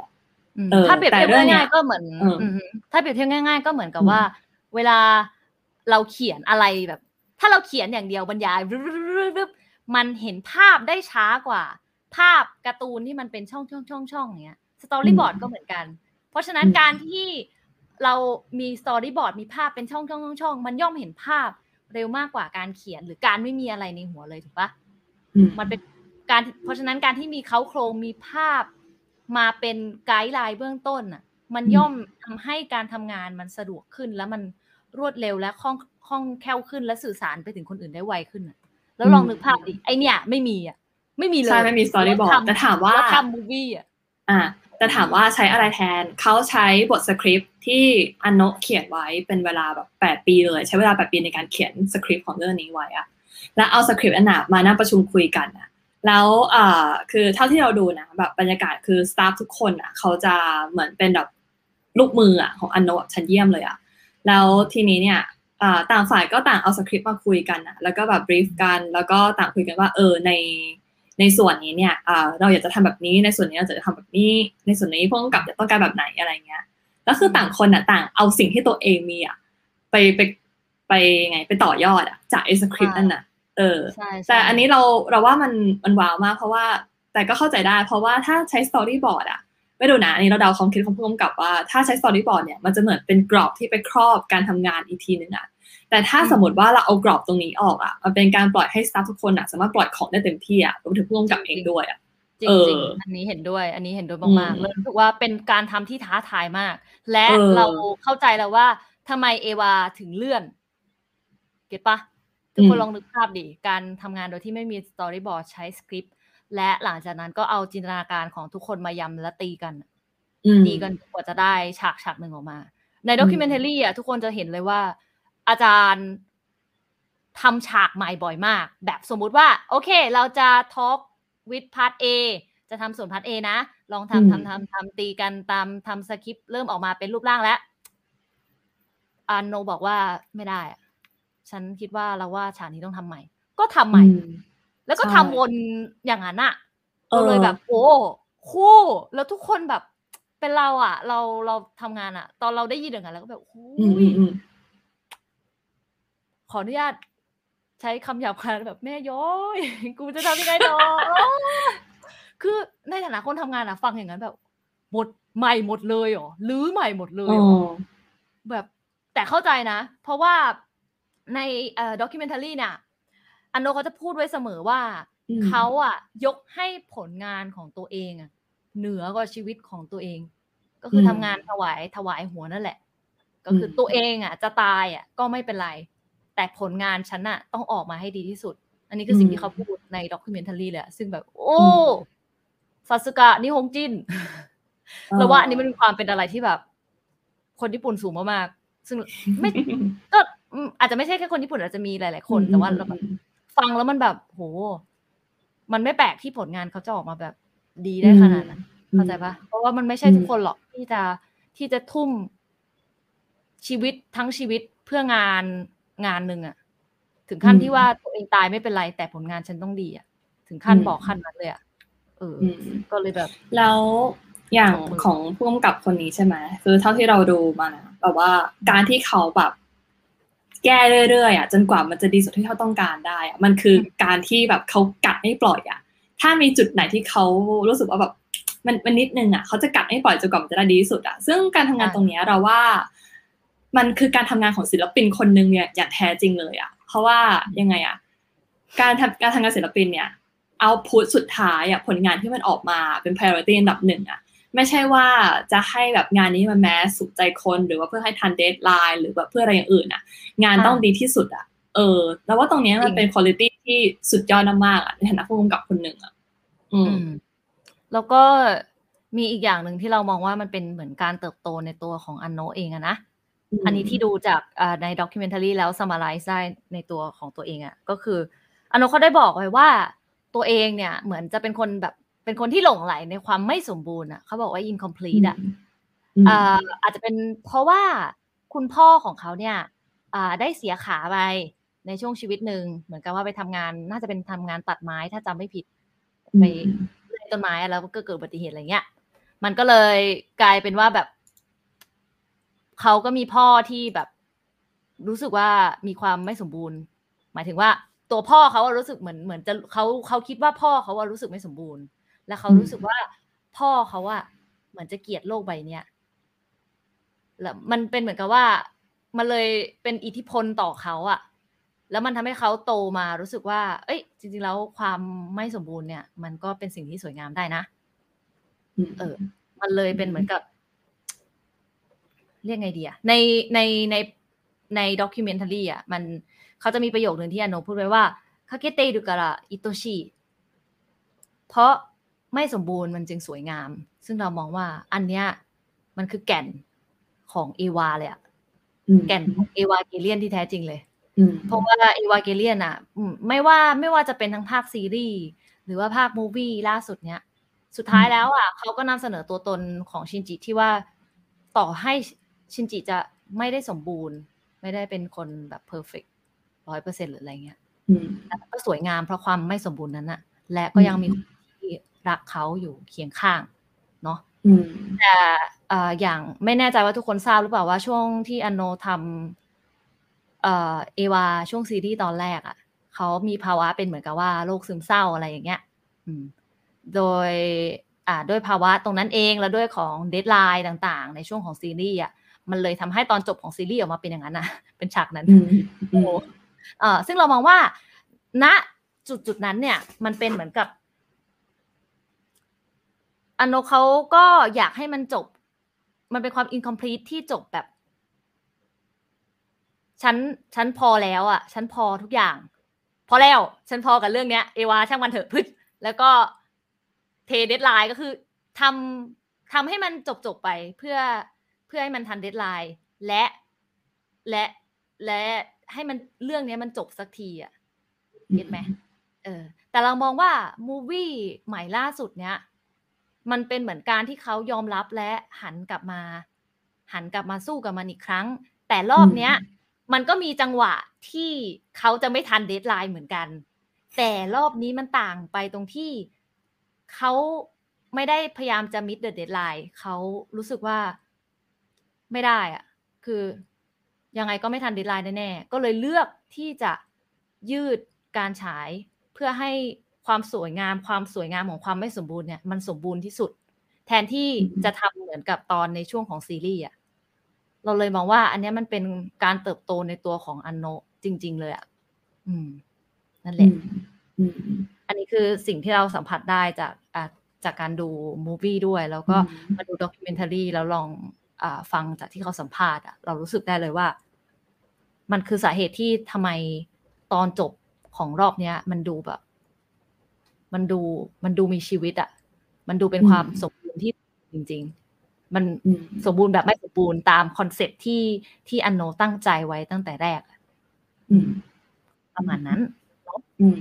อืมเออถ้าเปรียบเทียบแต่เรื่องเนี้ยง่ายๆก็เหมือนเอออืมถ้าเปรียบเทียบง่าย ๆ ก็เหมือนกับอืมว่า เวลาเราเขียนอะไรแบบ ถ้าเราเขียนอย่างเดียวบรรยายรึบๆๆมันเห็นภาพได้ช้ากว่า ภาพการ์ตูนที่มันเป็นช่องช่องช่องช่องอย่างเงี้ย storyboard ก็เหมือนกัน เพราะฉะนั้นอืมการที่เรามี storyboard มีภาพเป็นช่องช่องช่องช่องมันย่อมเห็นภาพเร็วมากกว่าการเขียนหรือการไม่มีอะไรในหัวเลยถูกปะอืมมันเป็นการเพราะฉะนั้นการที่มีเขาโครงมีภาพมาเป็น guideline เบื้องต้นน่ะ มันย่อมทำให้การทำงานมันสะดวกขึ้น แล้วมันรวดเร็วและคล่องคล่องแคล่วขึ้นและสื่อสารไปถึงคนอื่นได้ไวขึ้นน่ะแล้วลองนึกภาพดิไอเนี่ยไม่มีอะไม่มีเลยใช่ไม่มี storyboard แล้วทำแต่ถามว่าแล้วทำ movie อะอ่าแต่ถามว่าใช้อะไรแทน เขาใช้บทสคริปต์ที่อันโนะเขียนไว้เป็นเวลาแบบแปดปีเลย ใช้เวลาแปดปีในการเขียนสคริปต์ของเรื่องนี้ไว้อะแล้วเอาสคริปต์อันน่ะมานั่งประชุมคุยกันอะแล้วอ่าคือเท่าที่เราดูนะแบบบรรยากาศคือ staff ทุกคนอะเขาจะเหมือนเป็นแบบ ลูกมืออะของอันโนะชั้นเยี่ยมเลยอะแล้วทีนี้เนี่ยอ่าต่างฝ่ายก็ต่างเอาสคริปต์มาคุยกันอะแล้วก็แบบบรีฟกัน แล้วก็ต่างคุยกันว่าเออในในส่วนนี้เนี่ยอ่าเราอยากจะทำแบบนี้ในส่วนนี้เราจะทำแบบนี้ ในส่วนนี้ผู้กำกับจะต้องการแบบไหนอะไรเงี้ยแล้วคือต่างคนอะต่างเอาสิ่งที่ตัวเองมีอะไปไปไปไงไปต่อยอดอะจากไอ้สคริปต์นั่นน่ะเออใช่ใช่แต่อันนี้เราเราว่ามันมันว้าวมากเพราะว่าแต่ก็เข้าใจได้ เพราะว่าถ้าใช้ storyboard อะ ไม่ดูนะอันนี้เราเดาความคิดของผู้กำกับว่า ถ้าใช้ storyboard เนี่ยมันจะเหมือนเป็นกรอบที่ไปครอบการทำงานอีกทีหนึ่งอะแต่ถ้าสมมติว่าเราเอากรอบตรงนี้ออกอะมันเป็นการปล่อยให้ staff ทุกคนอะสามารถปล่อยของได้เต็มที่อะรวมถึงผู้กำกับเองด้วยอะจริงเอจริงออันนี้เห็นด้วย อันนี้เห็นด้วยอืมากมๆเลยรู้สึกว่าเป็นการทำที่ท้าทายมาก และเออเราเข้าใจแล้วว่าทำไมเอวาถึงเลื่อน get ปะทุกคนอืมลองนึกภาพดิ การทำงานโดยที่ไม่มี storyboard ใช้สคริปต์ และหลังจากนั้นก็เอาจินตนาการของทุกคนมายำและตีกันอืมตีกันกว่าจะได้ฉากฉากหนึ่งออกมา ใน documentary อะทุกคนจะเห็นเลยว่า อาจารย์ทำฉากใหม่บ่อยมาก แบบสมมุติว่า โอเค เราจะ talk with part A จะทำส่วน part A นะ ลองอืมทำทำทำทำตีกันตามทำสคริปต์เริ่มออกมาเป็นรูปร่างแล้วอันโนบอกว่าไม่ได้อะฉันคิดว่าเราว่าฉากนี้ต้องทำใหม่ ก็ทำใหม่อืม แล้วก็ใช่ทำวนอย่างนั้นอะเออเราเลยแบบโอ้คู่ แล้วทุกคนแบบ เป็นเราอะเราเราทำงานอะตอนเราได้ยินอย่างนั้นแล้วก็แบบโอ้อืมยอืมอืมขออนุญาตใช้คำหยาบคายแบบแม่ย้อย กูจะทำยังไงต่อคือในฐานะคนทำงานอะฟังอย่างนั้นแบบหมดใหม่หมดเลยเหรอรื้อใหม่หมดเลยอ๋เหรออแบบแต่เข้าใจนะ เพราะว่าในเอ่อ documentary เนี่ย อันโนะเขาจะพูดไว้เสมอว่าอืมเขาอะยกให้ผลงานของตัวเองอะเหนือกว่าชีวิตของตัวเอง ก็คืออมทำงานถวายถวายหัวนั่นแหละ ก็คืออมตัวเองอะจะตายอะก็ไม่เป็นไร แต่ผลงานฉันอะต้องออกมาให้ดีที่สุด อันนี้คือสิ่งอืมที่เขาพูดใน documentary เลยอะซึ่งแบบ โอ้ซาสึกะนิฮงจินเราว่าอันนี้มันมีความเป็นอะไรที่แบบ คนญี่ปุ่นสูงมากๆซึ่งไม่ก็อืมอาจจะไม่ใช่แค่คนญี่ปุ่นอาจจะมีหลาย ๆ คนแต่ว่าเราแบบ ฟังแล้วมันแบบโห มันไม่แปลกที่ผลงานเขาจะออกมาแบบดีได้ขนาดนั้นเข้าใจปะเพราะว่ามันไม่ใช่ทุกคนหรอกที่จะที่จะทุ่มชีวิตทั้งชีวิตเพื่องานงานหนึ่งอะถึงขั้นอืมที่ว่าตัวเองตายไม่เป็นไร แต่ผลงานฉันต้องดีอะถึงขั้นอืมบอกขั้นนั้นเลยอะเออออืมก็เลยแบบ แล้วอย่างของมือของผู้กำกับคนนี้ใช่ไหมคือเท่าที่เราดูมานะแบบว่าการที่เขาแบบ แก้เรื่อยๆอะจนกว่ามันจะดีสุดที่เขาต้องการได้อะมันคือการที่แบบเขากัดไม่ปล่อยอะ ถ้ามีจุดไหนที่เขารู้สึกว่าแบบมันมันนิดนึงอะเขาจะกัดไม่ปล่อยจนกว่ามันจะได้ดีที่สุดอะซึ่งการทำงานใช่ตรงเนี้ยเราว่า มันคือการทำงานของศิลปินคนหนึ่งเนี่ยอย่างแท้จริงเลยอะ เพราะว่ายังไงอะการทำการทำงานศิลปินเนี่ยเอาพุทสุดท้ายอะผลงานที่มันออกมาเป็น priority อันดับหนึ่งอะ ไม่ใช่ว่าจะให้แบบงานนี้มันแมสสุขใจคนหรือว่าเพื่อให้ทันเดทไลน์หรือแบบเพื่ออะไรอย่างอื่นอะ งานอ่าต้องดีที่สุดอะ เออ แล้วว่าตรงเนี้ยมันจริงเป็นคุณภาพที่สุดยอดมากๆอะในฐานะผู้กำกับคนหนึ่งอะอืมอืม แล้วก็มีอีกอย่างหนึ่งที่เรามองว่ามันเป็นเหมือนการเติบโตในตัวของอันโนเองอะนะอันนี้ที่ดูจากอ่าในด็อกิเมนทารีแล้วสมา r i z e ได้ในตัวของตัวเองอะ่ะก็คืออโนเขาได้บอกไว้ว่าตัวเองเนี่ยเหมือนจะเป็นคนแบบ เป็นคนที่หลงไหลในความไม่สมบูรณ์อะ่ะเขาบอกว่า incomplete อะอืมอ่าอาจจะเป็นเพราะว่าคุณพ่อของเขาเนี่ยอ่าได้เสียขาไปในช่วงชีวิตหนึ่งเหมือนกับว่าไปทำงาน น่าจะเป็นทำงานตัดไม้ถ้าจำไม่ผิด ไปเลื่อยต้นไม้แล้วก็เกิดอุบัติเหตุอะไรเงี้ย มันก็เลยกลายเป็นว่าแบบเขาก็มีพ่อที่แบบ รู้สึกว่ามีความไม่สมบูรณ์ หมายถึงว่าตัวพ่อเขาอะรู้สึกเหมือนเหมือนจะเขาเขาคิดว่าพ่อเขาอะรู้สึกไม่สมบูรณ์ และเขาอืมรู้สึกว่าพ่อเขาอะเหมือนจะเกลียดโลกใบเนี้ยแล้วมันเป็นเหมือนกับว่า มันเลยเป็นอิทธิพลต่อเขาอะแล้วมันทำให้เขาโตมารู้สึกว่า เอ้ย จริง ๆ แล้วความไม่สมบูรณ์เนี่ย มันก็เป็นสิ่งที่สวยงามได้นะเออ มันเลยเป็นเหมือนกับ เรียกไงดีอะในในในใน documentary อะมันเขาจะมีประโยคหนึ่งที่อันโนะพูดไว้ว่า欠けてるから愛おしいเพราะ ไม่สมบูรณ์มันจึงสวยงาม ซึ่งเรามองว่าอันเนี้ยมันคือแก่นของเอวาเลยอะแก่นของเอวาเกเลียนที่แท้จริงเลยอืมเพราะว่าเอวาเกเลียนอะอืมไม่ว่าไม่ว่าจะเป็นทั้งภาคซีรีส์หรือว่าภาค movie ล่าสุดเนี้ยสุดท้ายแล้วอะเขาก็นำเสนอตัวตนของชินจิที่ว่าต่อให้ชินจิจะไม่ได้สมบูรณ์ ไม่ได้เป็นคนแบบ perfect ร้อยเปอร์เซ็นหรืออะไรเงี้ยอืมแต่ก็สวยงามเพราะความไม่สมบูรณ์นั้นอะและก็ยังมีคนที่ รักเขาอยู่เคียงข้างเนาะอืมแต่เอ่ออย่างไม่แน่ใจว่าทุกคนทราบหรือเปล่าว่าช่วงที่อันโนทำเอ่อเอวาช่วงซีรีส์ตอนแรกอะ่ะเขามีภาวะเป็นเหมือนกับว่าโรคซึมเศร้าอะไรอย่างเงี้ยอืมโดยอ่าด้วยภาวะตรงนั้นเองแล้วด้วยของ deadline ต่าง ๆ ในช่วงของซีรีส์อะมันเลยทำให้ตอนจบของซีรีส์ออกมาเป็นอย่างนั้นนะเป็นฉากนั้นอืมอืมเอ่อซึ่งเรามองว่าณจุดจุดๆนั้นเนี่ย มันเป็นเหมือนกับ อันโนเขาก็อยากให้มันจบ มันเป็นความ incomplete ที่จบแบบ ฉัน ฉันพอแล้วอะ ฉันพอทุกอย่าง พอแล้ว ฉันพอกับเรื่องเนี้ย เอวาช่างมันเถอะพรืดแล้วก็เท deadline ก็คือทำทำให้มันจบจบไปเพื่อเพื่อให้มันทัน deadline และและและให้มันเรื่องเนี้ยมันจบสักทีอะ get ไหมเออ แต่เรามองว่า movie ใหม่ล่าสุดเนี้ย มันเป็นเหมือนการที่เขายอมรับและหันกลับมา หันกลับมาสู้กับมันอีกครั้ง แต่รอบเนี้ย มันก็มีจังหวะที่เขาจะไม่ทัน deadline เหมือนกัน แต่รอบนี้มันต่างไปตรงที่เขาไม่ได้พยายามจะ meet the deadline เขารู้สึกว่าไม่ได้อะคือยังไงก็ไม่ทัน deadline แน่ๆก็เลยเลือกที่จะยืดการฉายเพื่อให้ ความสวยงาม ความสวยงามของความไม่สมบูรณ์เนี่ยมันสมบูรณ์ที่สุด แทนที่อืมจะทำเหมือนกับตอนในช่วงของซีรีส์อะเราเลยมองว่า อันเนี้ยมันเป็นการเติบโตในตัวของอันโนะจริง ๆ เลยอะอืม นั่นแหอืมอืมอืมอันนี้คือสิ่งที่เราสัมผัสได้จากอ่าจากการดู movie ด้วย แล้วก็อืมมาดู documentary แล้วลองอ่าฟังจากที่เขาสัมภาษณ์อะเรารู้สึกได้เลยว่า มันคือสาเหตุที่ทำไมตอนจบของรอบเนี้ย มันดูแบบ มันดูมันดูมีชีวิตอะมันดูเป็นความสมบูรณ์ที่จริง ๆ มันอืมสมบูรณ์แบบไม่สมบูรณ์ตามคอนเซ็ปต์ที่ที่อันโนตั้งใจไว้ตั้งแต่แรกอะอืมประมาณนั้นอืม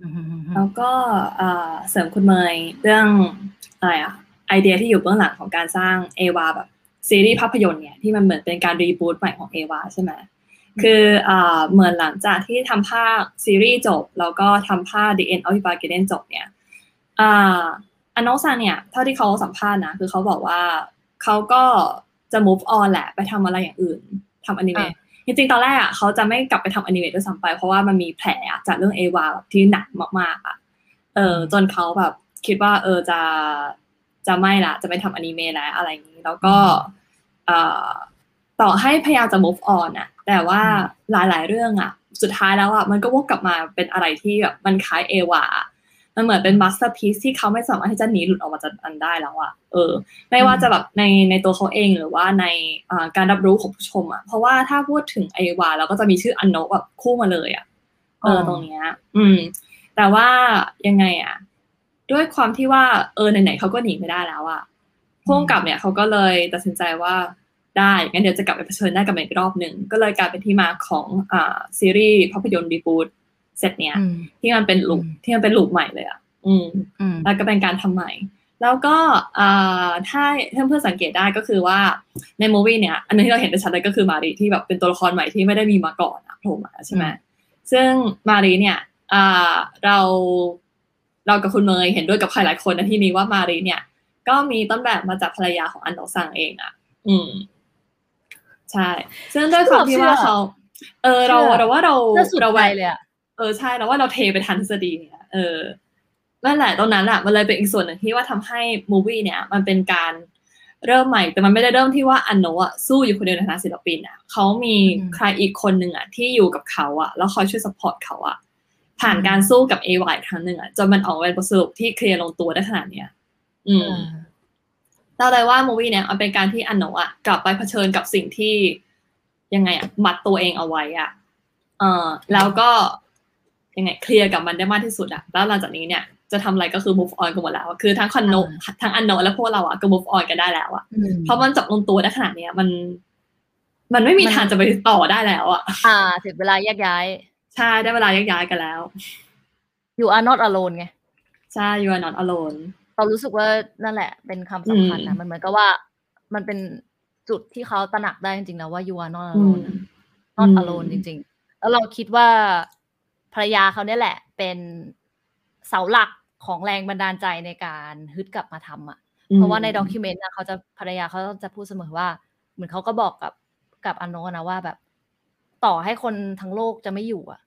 อืมอืมอืมแล้วก็เอ่อเสริมคุณเมย์เรื่องอะไรอะไอเดียที่อยู่เบื้องหลังของการสร้างเอวาแบบซีรีส์ภาพยนตร์เนี่ยที่มันเหมือนเป็นการรีบูตใหม่ของเอวาใช่ไหม คือเอ่อเหมือนหลังจากที่ทำภาคซีรีส์จบ แล้วก็ทำภาค The End of the Bargain จบเนี่ยอ่าอันน้องซันเนี่ย เท่าที่เขาสัมภาษณ์นะ คือเขาบอกว่าเขาก็จะ move on แหละ ไปทำอะไรอย่างอื่นทำอนิเมะจริงๆ ตอนแรกอะเขาจะไม่กลับไปทำอนิเมะด้วยซ้ำไป เพราะว่ามันมีแผลอะจากเรื่องเอวาแบบที่หนักมากๆอะเออจนเขาแบบคิดว่า เออจะจะไม่ละ จะไม่ทำอนิเมะแล้วอะไรอย่างนี้ แล้วก็เอ่อ ต่อให้พยายามจะ move on อะแต่ว่าหลายๆ เรื่องอะสุดท้ายแล้วอะมันก็วกกลับมาเป็นอะไรที่แบบมันคล้ายเอวาอะมันเหมือนเป็นมาสเตอร์พีซที่เขาไม่สามารถที่จะหนีหลุดออกมาจากมันได้แล้วอะเออ ไม่ว่าจะแบบในในตัวเขาเองหรือว่าในอ่าการรับรู้ของผู้ชมอะเพราะว่าถ้าพูดถึงเอวาเราก็จะมีชื่ออันโนแบบคู่มาเลยอะเออตรงเนี้ย อืม แต่ว่ายังไงอะด้วยความที่ว่าเออไหนๆเขาก็หนีไม่ได้แล้วอะพ่วงกับเนี่ยเขาก็เลยตัดสินใจว่า ได้งั้นเดี๋ยวจะกลับไปเผชิญหน้ากับมันอีกรอบหนึ่งก็เลยกลายเป็นที่มาของอ่าซีรีส์ภาพยนตร์รีบูทเสร็จเนี้ยอืมที่มันเป็นลูปอืมที่มันเป็นลูปใหม่เลยอะอืมอืมแล้วก็เป็นการทำใหม่ แล้วก็อ่าถ้าเพื่อนๆสังเกตได้ก็คือว่าในมูวี่เนี่ย อันนึงที่เราเห็นได้ชัดเลยก็คือมารีที่แบบเป็นตัวละครใหม่ที่ไม่ได้มีมาก่อนอะโผล่มาใช่ไหมอืมซึ่งมารีเนี่ยอ่าเราเรากับคุณเมย์เห็นด้วยกับใครหลายคนนะที่นี้ว่ามารีเนี่ย ก็มีต้นแบบมาจากภรรยาของอันโนซังเองอะ อืม ใช่ซึ่งด้วยความที่ว่าเขาเออเราเราว่าเราเชื่อสุดเราใจเลยอะเออใช่แล้วว่าเราเทไปทันทฤษฎีเนี่ยเออนั่นแหละตรงนั้นแหละมันเลยเป็นอีกส่วนหนึ่งที่ว่าทำให้มูวี่เนี่ย มันเป็นการเริ่มใหม่ แต่มันไม่ได้เริ่มที่ว่าอันโนะอะสู้อยู่คนเดียวในฐานะศิลปินอะเขามีใครอีกคนหนึ่งอะที่อยู่กับเขาอะแล้วคอยช่วย support เขาอะผ่านการสู้กับเอวาอีกครั้งหนึ่งอะจนมันออกมาเป็นบทสรุปที่ clear ลงตัวได้ขนาดเนี้ย อืม เราเลยว่า movie เนี่ยมันเป็นการที่อันโนะอะกลับไปเผชิญกับสิ่งที่ยังไงอะมัดตัวเองเอาไว้อะเออแล้วก็ยังไง clear กับมันได้มากที่สุดอะแล้วหลังจากนี้เนี่ยจะทำอะไรก็คือ move on กันหมดแล้วอะคือทั้งคอนโนทั้งอันโนะและพวกเราอะก็ move on กันได้แล้วอะอืมเพราะมันจบลงตัวได้ขนาดเนี้ยมัน มันไม่มีมันทางจะไปต่อได้แล้วอะอ่าถึงเวลาแยกย้าย ใช่ได้เวลาแยกย้ายกันแล้วอยู่ are not alone ไง ใช่ you are not alone เรารู้สึกว่านั่นแหละ เป็นคำสำคัญอืนะมมันเหมือนกับว่า มันเป็นจุดที่เขาตระหนักได้จริงๆนะว่า you are not อืม alone นะ not อืม alone จริง ๆ แล้วเราคิดว่าภรรยาเขาเนี่ยแหละ เป็นเสาหลักของแรงบันดาลใจในการฮึดกลับมาทำอะ เพราะว่าใน document นะเขาจะภรรยาเขาจะพูดเสมอว่า เหมือนเขาก็บอกกับกับอันโนะนะว่าแบบ ต่อให้คนทั้งโลกจะไม่อยู่ อัน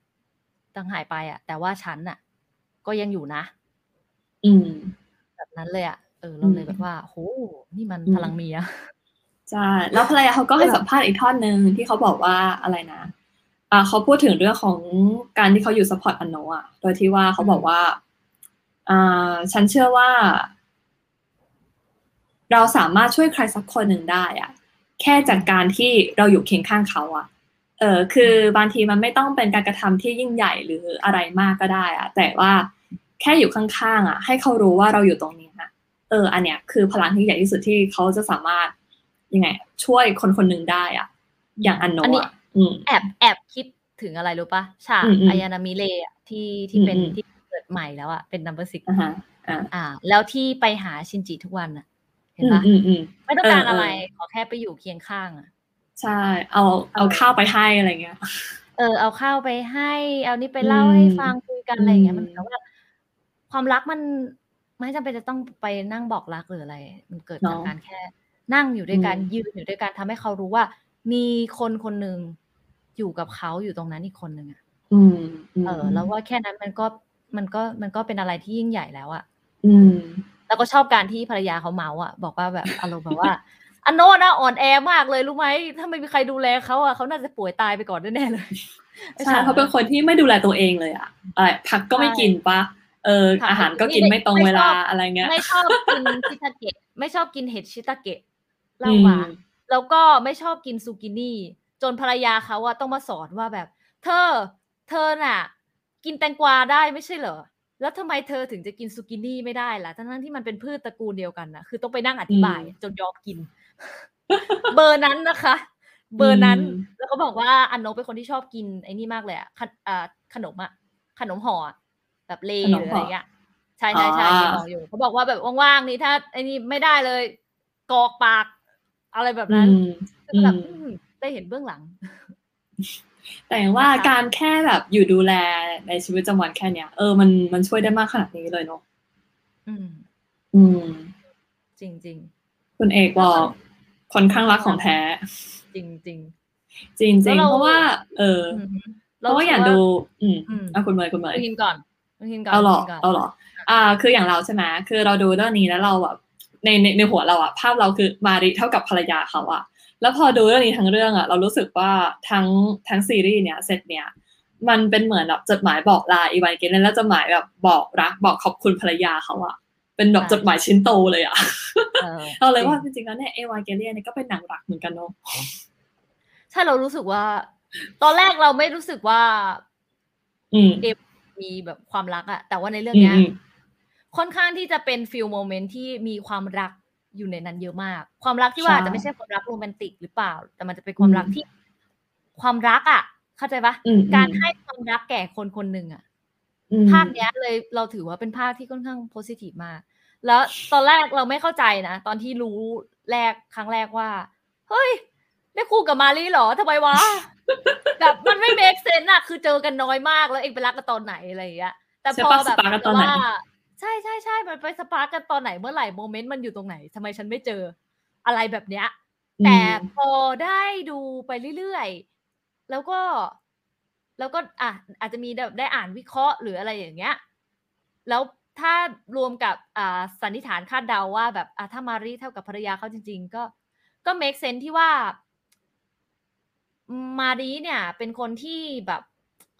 ตรธานหายไปอะ แต่ว่าฉันอะ ก็ยังอยู่นะ อืมแบบ นั้นเลยอะเออเราเลยแบบว่าโหนี่มันอืมพลังเมียใช่แล้วภรรยาเขาก็ให้สัมภาษณ์อีกท่อนหนึ่งที่เขาบอกว่าอะไรนะอ่าเขาพูดถึงเรื่องของการที่เขาอยู่ support อันโนะอะโดยที่ว่าเขาบอกว่าอ่าฉันเชื่อว่า เราสามารถช่วยใครสักคนหนึ่งได้อะแค่จากการที่เราอยู่เคียงข้างเขาอะเออคือบางทีมันไม่ต้องเป็นการกระทำที่ยิ่งใหญ่หรืออะไรมากก็ได้อะแต่ว่า แค่อยู่ข้างๆอะให้เขารู้ว่าเราอยู่ตรงนี้นะเออ อันเนี้ยคือพลังที่ใหญ่ที่สุดที่เขาจะสามารถยังไง ช่วยคนคนหนึ่งได้อะอย่างอันโนะอันนี้อะอืมแอบแอบคิดถึงอะไรรู้ปะฉากอืมอืมอายานามิเลอะที่ที่เป็นอืมอืมที่เกิดใหม่แล้วอะเป็นนัมเบอร์ซิกอ่าฮะอ่าอ่า แล้วที่ไปหาชินจิทุกวันอะเห็นอืมปะอืมอืมไม่ต้องการเออเออออะไรขอแค่ไปอยู่เคียงข้างอะใช่ เอาเอาข้าวไปให้อะไรเงี้ย เออ เอาข้าวไปให้ เอานี่ไปเล่าอืมให้ฟังคุยกันอะไรอย่างเงี้ยอืมมันเหมือนกับว่า ความรักมันไม่จำเป็นจะต้องไปนั่งบอกรักหรืออะไร มันเกิดจากการแค่ นั่งอยู่ด้วยกันอืมยืนอยู่ด้วยกันทำให้เขารู้ว่า มีคนคนหนึ่งอยู่กับเขาอยู่ตรงนั้นอีกคนหนึ่งอะอืมมเออ แล้วว่าแค่นั้นมันก็มันก็มันก็เป็นอะไรที่ยิ่งใหญ่แล้วอะอืม แล้วก็ชอบการที่ภรรยาเขาเมาส์อะบอกว่าแบบอารมณ์แบบว่าอันโนนะอ่อนแอมากเลยรู้ไหมถ้าไม่มีใครดูแลเขาอะเขาน่าจะป่วยตายไปก่อนแน่ๆเลยใช่เขาเป็นคนที่ไม่ดูแลตัวเองเลยอะอะไรพักก็ไม่กินปะ เออผักอาหารก็กินไม่ไม่ตรงไม่เวลาชอบอะไรเงี้ย ไม่ชอบกินชิตาเกะไม่ชอบกินเห็ดชิตาเกะเล่ามาอืมแล้วก็ไม่ชอบกินซูกินี จนภรรยาเขาอะต้องมาสอนว่าแบบ เธอ เธอน่ะ กินแตงกวาได้ไม่ใช่เหรอแล้วทำไมเธอถึงจะกินซูกินีไม่ได้ล่ะ ทั้งๆที่มันเป็นพืชตระกูลเดียวกันนะคือต้องไปนั่งอธิบายอืมจนยอมกิน เบอร์นั้นนะคะ เบอร์นั้นอืมแล้วก็บอกว่าอันโนเป็นคนที่ชอบกินไอ้นี่มากเลยอะขนอ่าขนมอะขนมห่ออะ แบบเลขนมหรือห่อะอไรเงี้ยใช่ใช่ใช่อ่าที่บอกอยู่เขาบอกว่าแบบว่างๆนี่ถ้าไอ้นี่ไม่ได้เลย กอกปาก อะไรแบบนั้นอืมก็แบบอืมอืมได้เห็นเบื้องหลัง แต่ว่านะคะการแค่แบบอยู่ดูแลในชีวิตประจำวันแค่เนี้ยเออมันมันช่วยได้มากขนาดนี้เลยเนาะอืม อืม จริงจริงคุณเอกบอกคนข้างรักของแท้ จริงจริงจริงจแล้ริงวเราเพราะว่า เออๆอืมเพราะว่าอยากดูอืมอืมอะคุณเมย์คุณเมคุย์ณฮินก่อน คุณฮินก่อนเอาหรอคุณฮินก่นเอาหรออ่า คืออย่างเราใช่ไหมคือเราดูเรื่องนี้แล้วเราแบบในในในหัวเราอะภาพเราคือมาริเท่ากับภรรยาเขาอะแล้วพอดูเรื่องนี้ทั้งเรื่องอะเรารู้สึกว่าทั้งทั้งซีรีส์เนี้ยเสร็จเนี้ยมันเป็นเหมือนแบบจดหมายบอกลาอีวานเกเลนแล้วจดหมายแบบบอกรักบอกขอบคุณภรรยาเขาอะเป็นแบบใช่จดหมายชิ้นโตเลยอะเออเราเลยว่าจจริงริงๆแล้วเนี่ยเอวานเกเลียนเนี่ยก็เป็นหนังรักเหมือนกันเนาะใช่เรารู้สึกว่า ตอนแรกเราไม่รู้สึกว่าอืมเออมมีแบบความรักอะแต่ว่าในเรื่องเนี้ยอืมค่อนข้างที่จะเป็น feel moment ที่มีความรักอยู่ในนั้นเยอะมาก ความรักที่ว่าใช่อาจจะไม่ใช่ความรักโรแมนติกหรือเปล่า แต่มันจะเป็นความรักอืมที่ ความรักอะเข้าใจปะอืมการให้ความรักแก่คนคนหนึ่งอะอืมภาคเนี้ยเลยเราถือว่าเป็นภาคที่ค่อนข้าง positive มากแล้วตอนแรกเราไม่เข้าใจนะ ตอนที่รู้แรกครั้งแรกว่า เฮ้ย ได้คู่กับมารีเหรอทำไมวะแบบมันไม่ make sense อะคือเจอกันน้อยมากแล้วเอ็งไปรักกันตอนไหนอะไรอย่างเงี้ยแต่ใช่พอปะแบบ spark กันตอนไหนวะใช่ใช่ใช่มันไป spark กันตอนไหนเมื่อไหร่ moment มันอยู่ตรงไหนทำไมฉันไม่เจออะไรแบบเนี้ย แต่พอได้ดูไปเรื่อยๆ แล้วก็ แล้วก็อะอาจจะมีแบบได้อ่านวิเคราะห์หรืออะไรอย่างเงี้ย แล้วถ้ารวมกับอ่าสันนิษฐานคาดเดาว่าแบบอะถ้ามารีเท่ากับภรรยาเขาจริง ๆ ก็ก็ make sense ที่ว่า มารีเนี่ย เป็นคนที่แบบ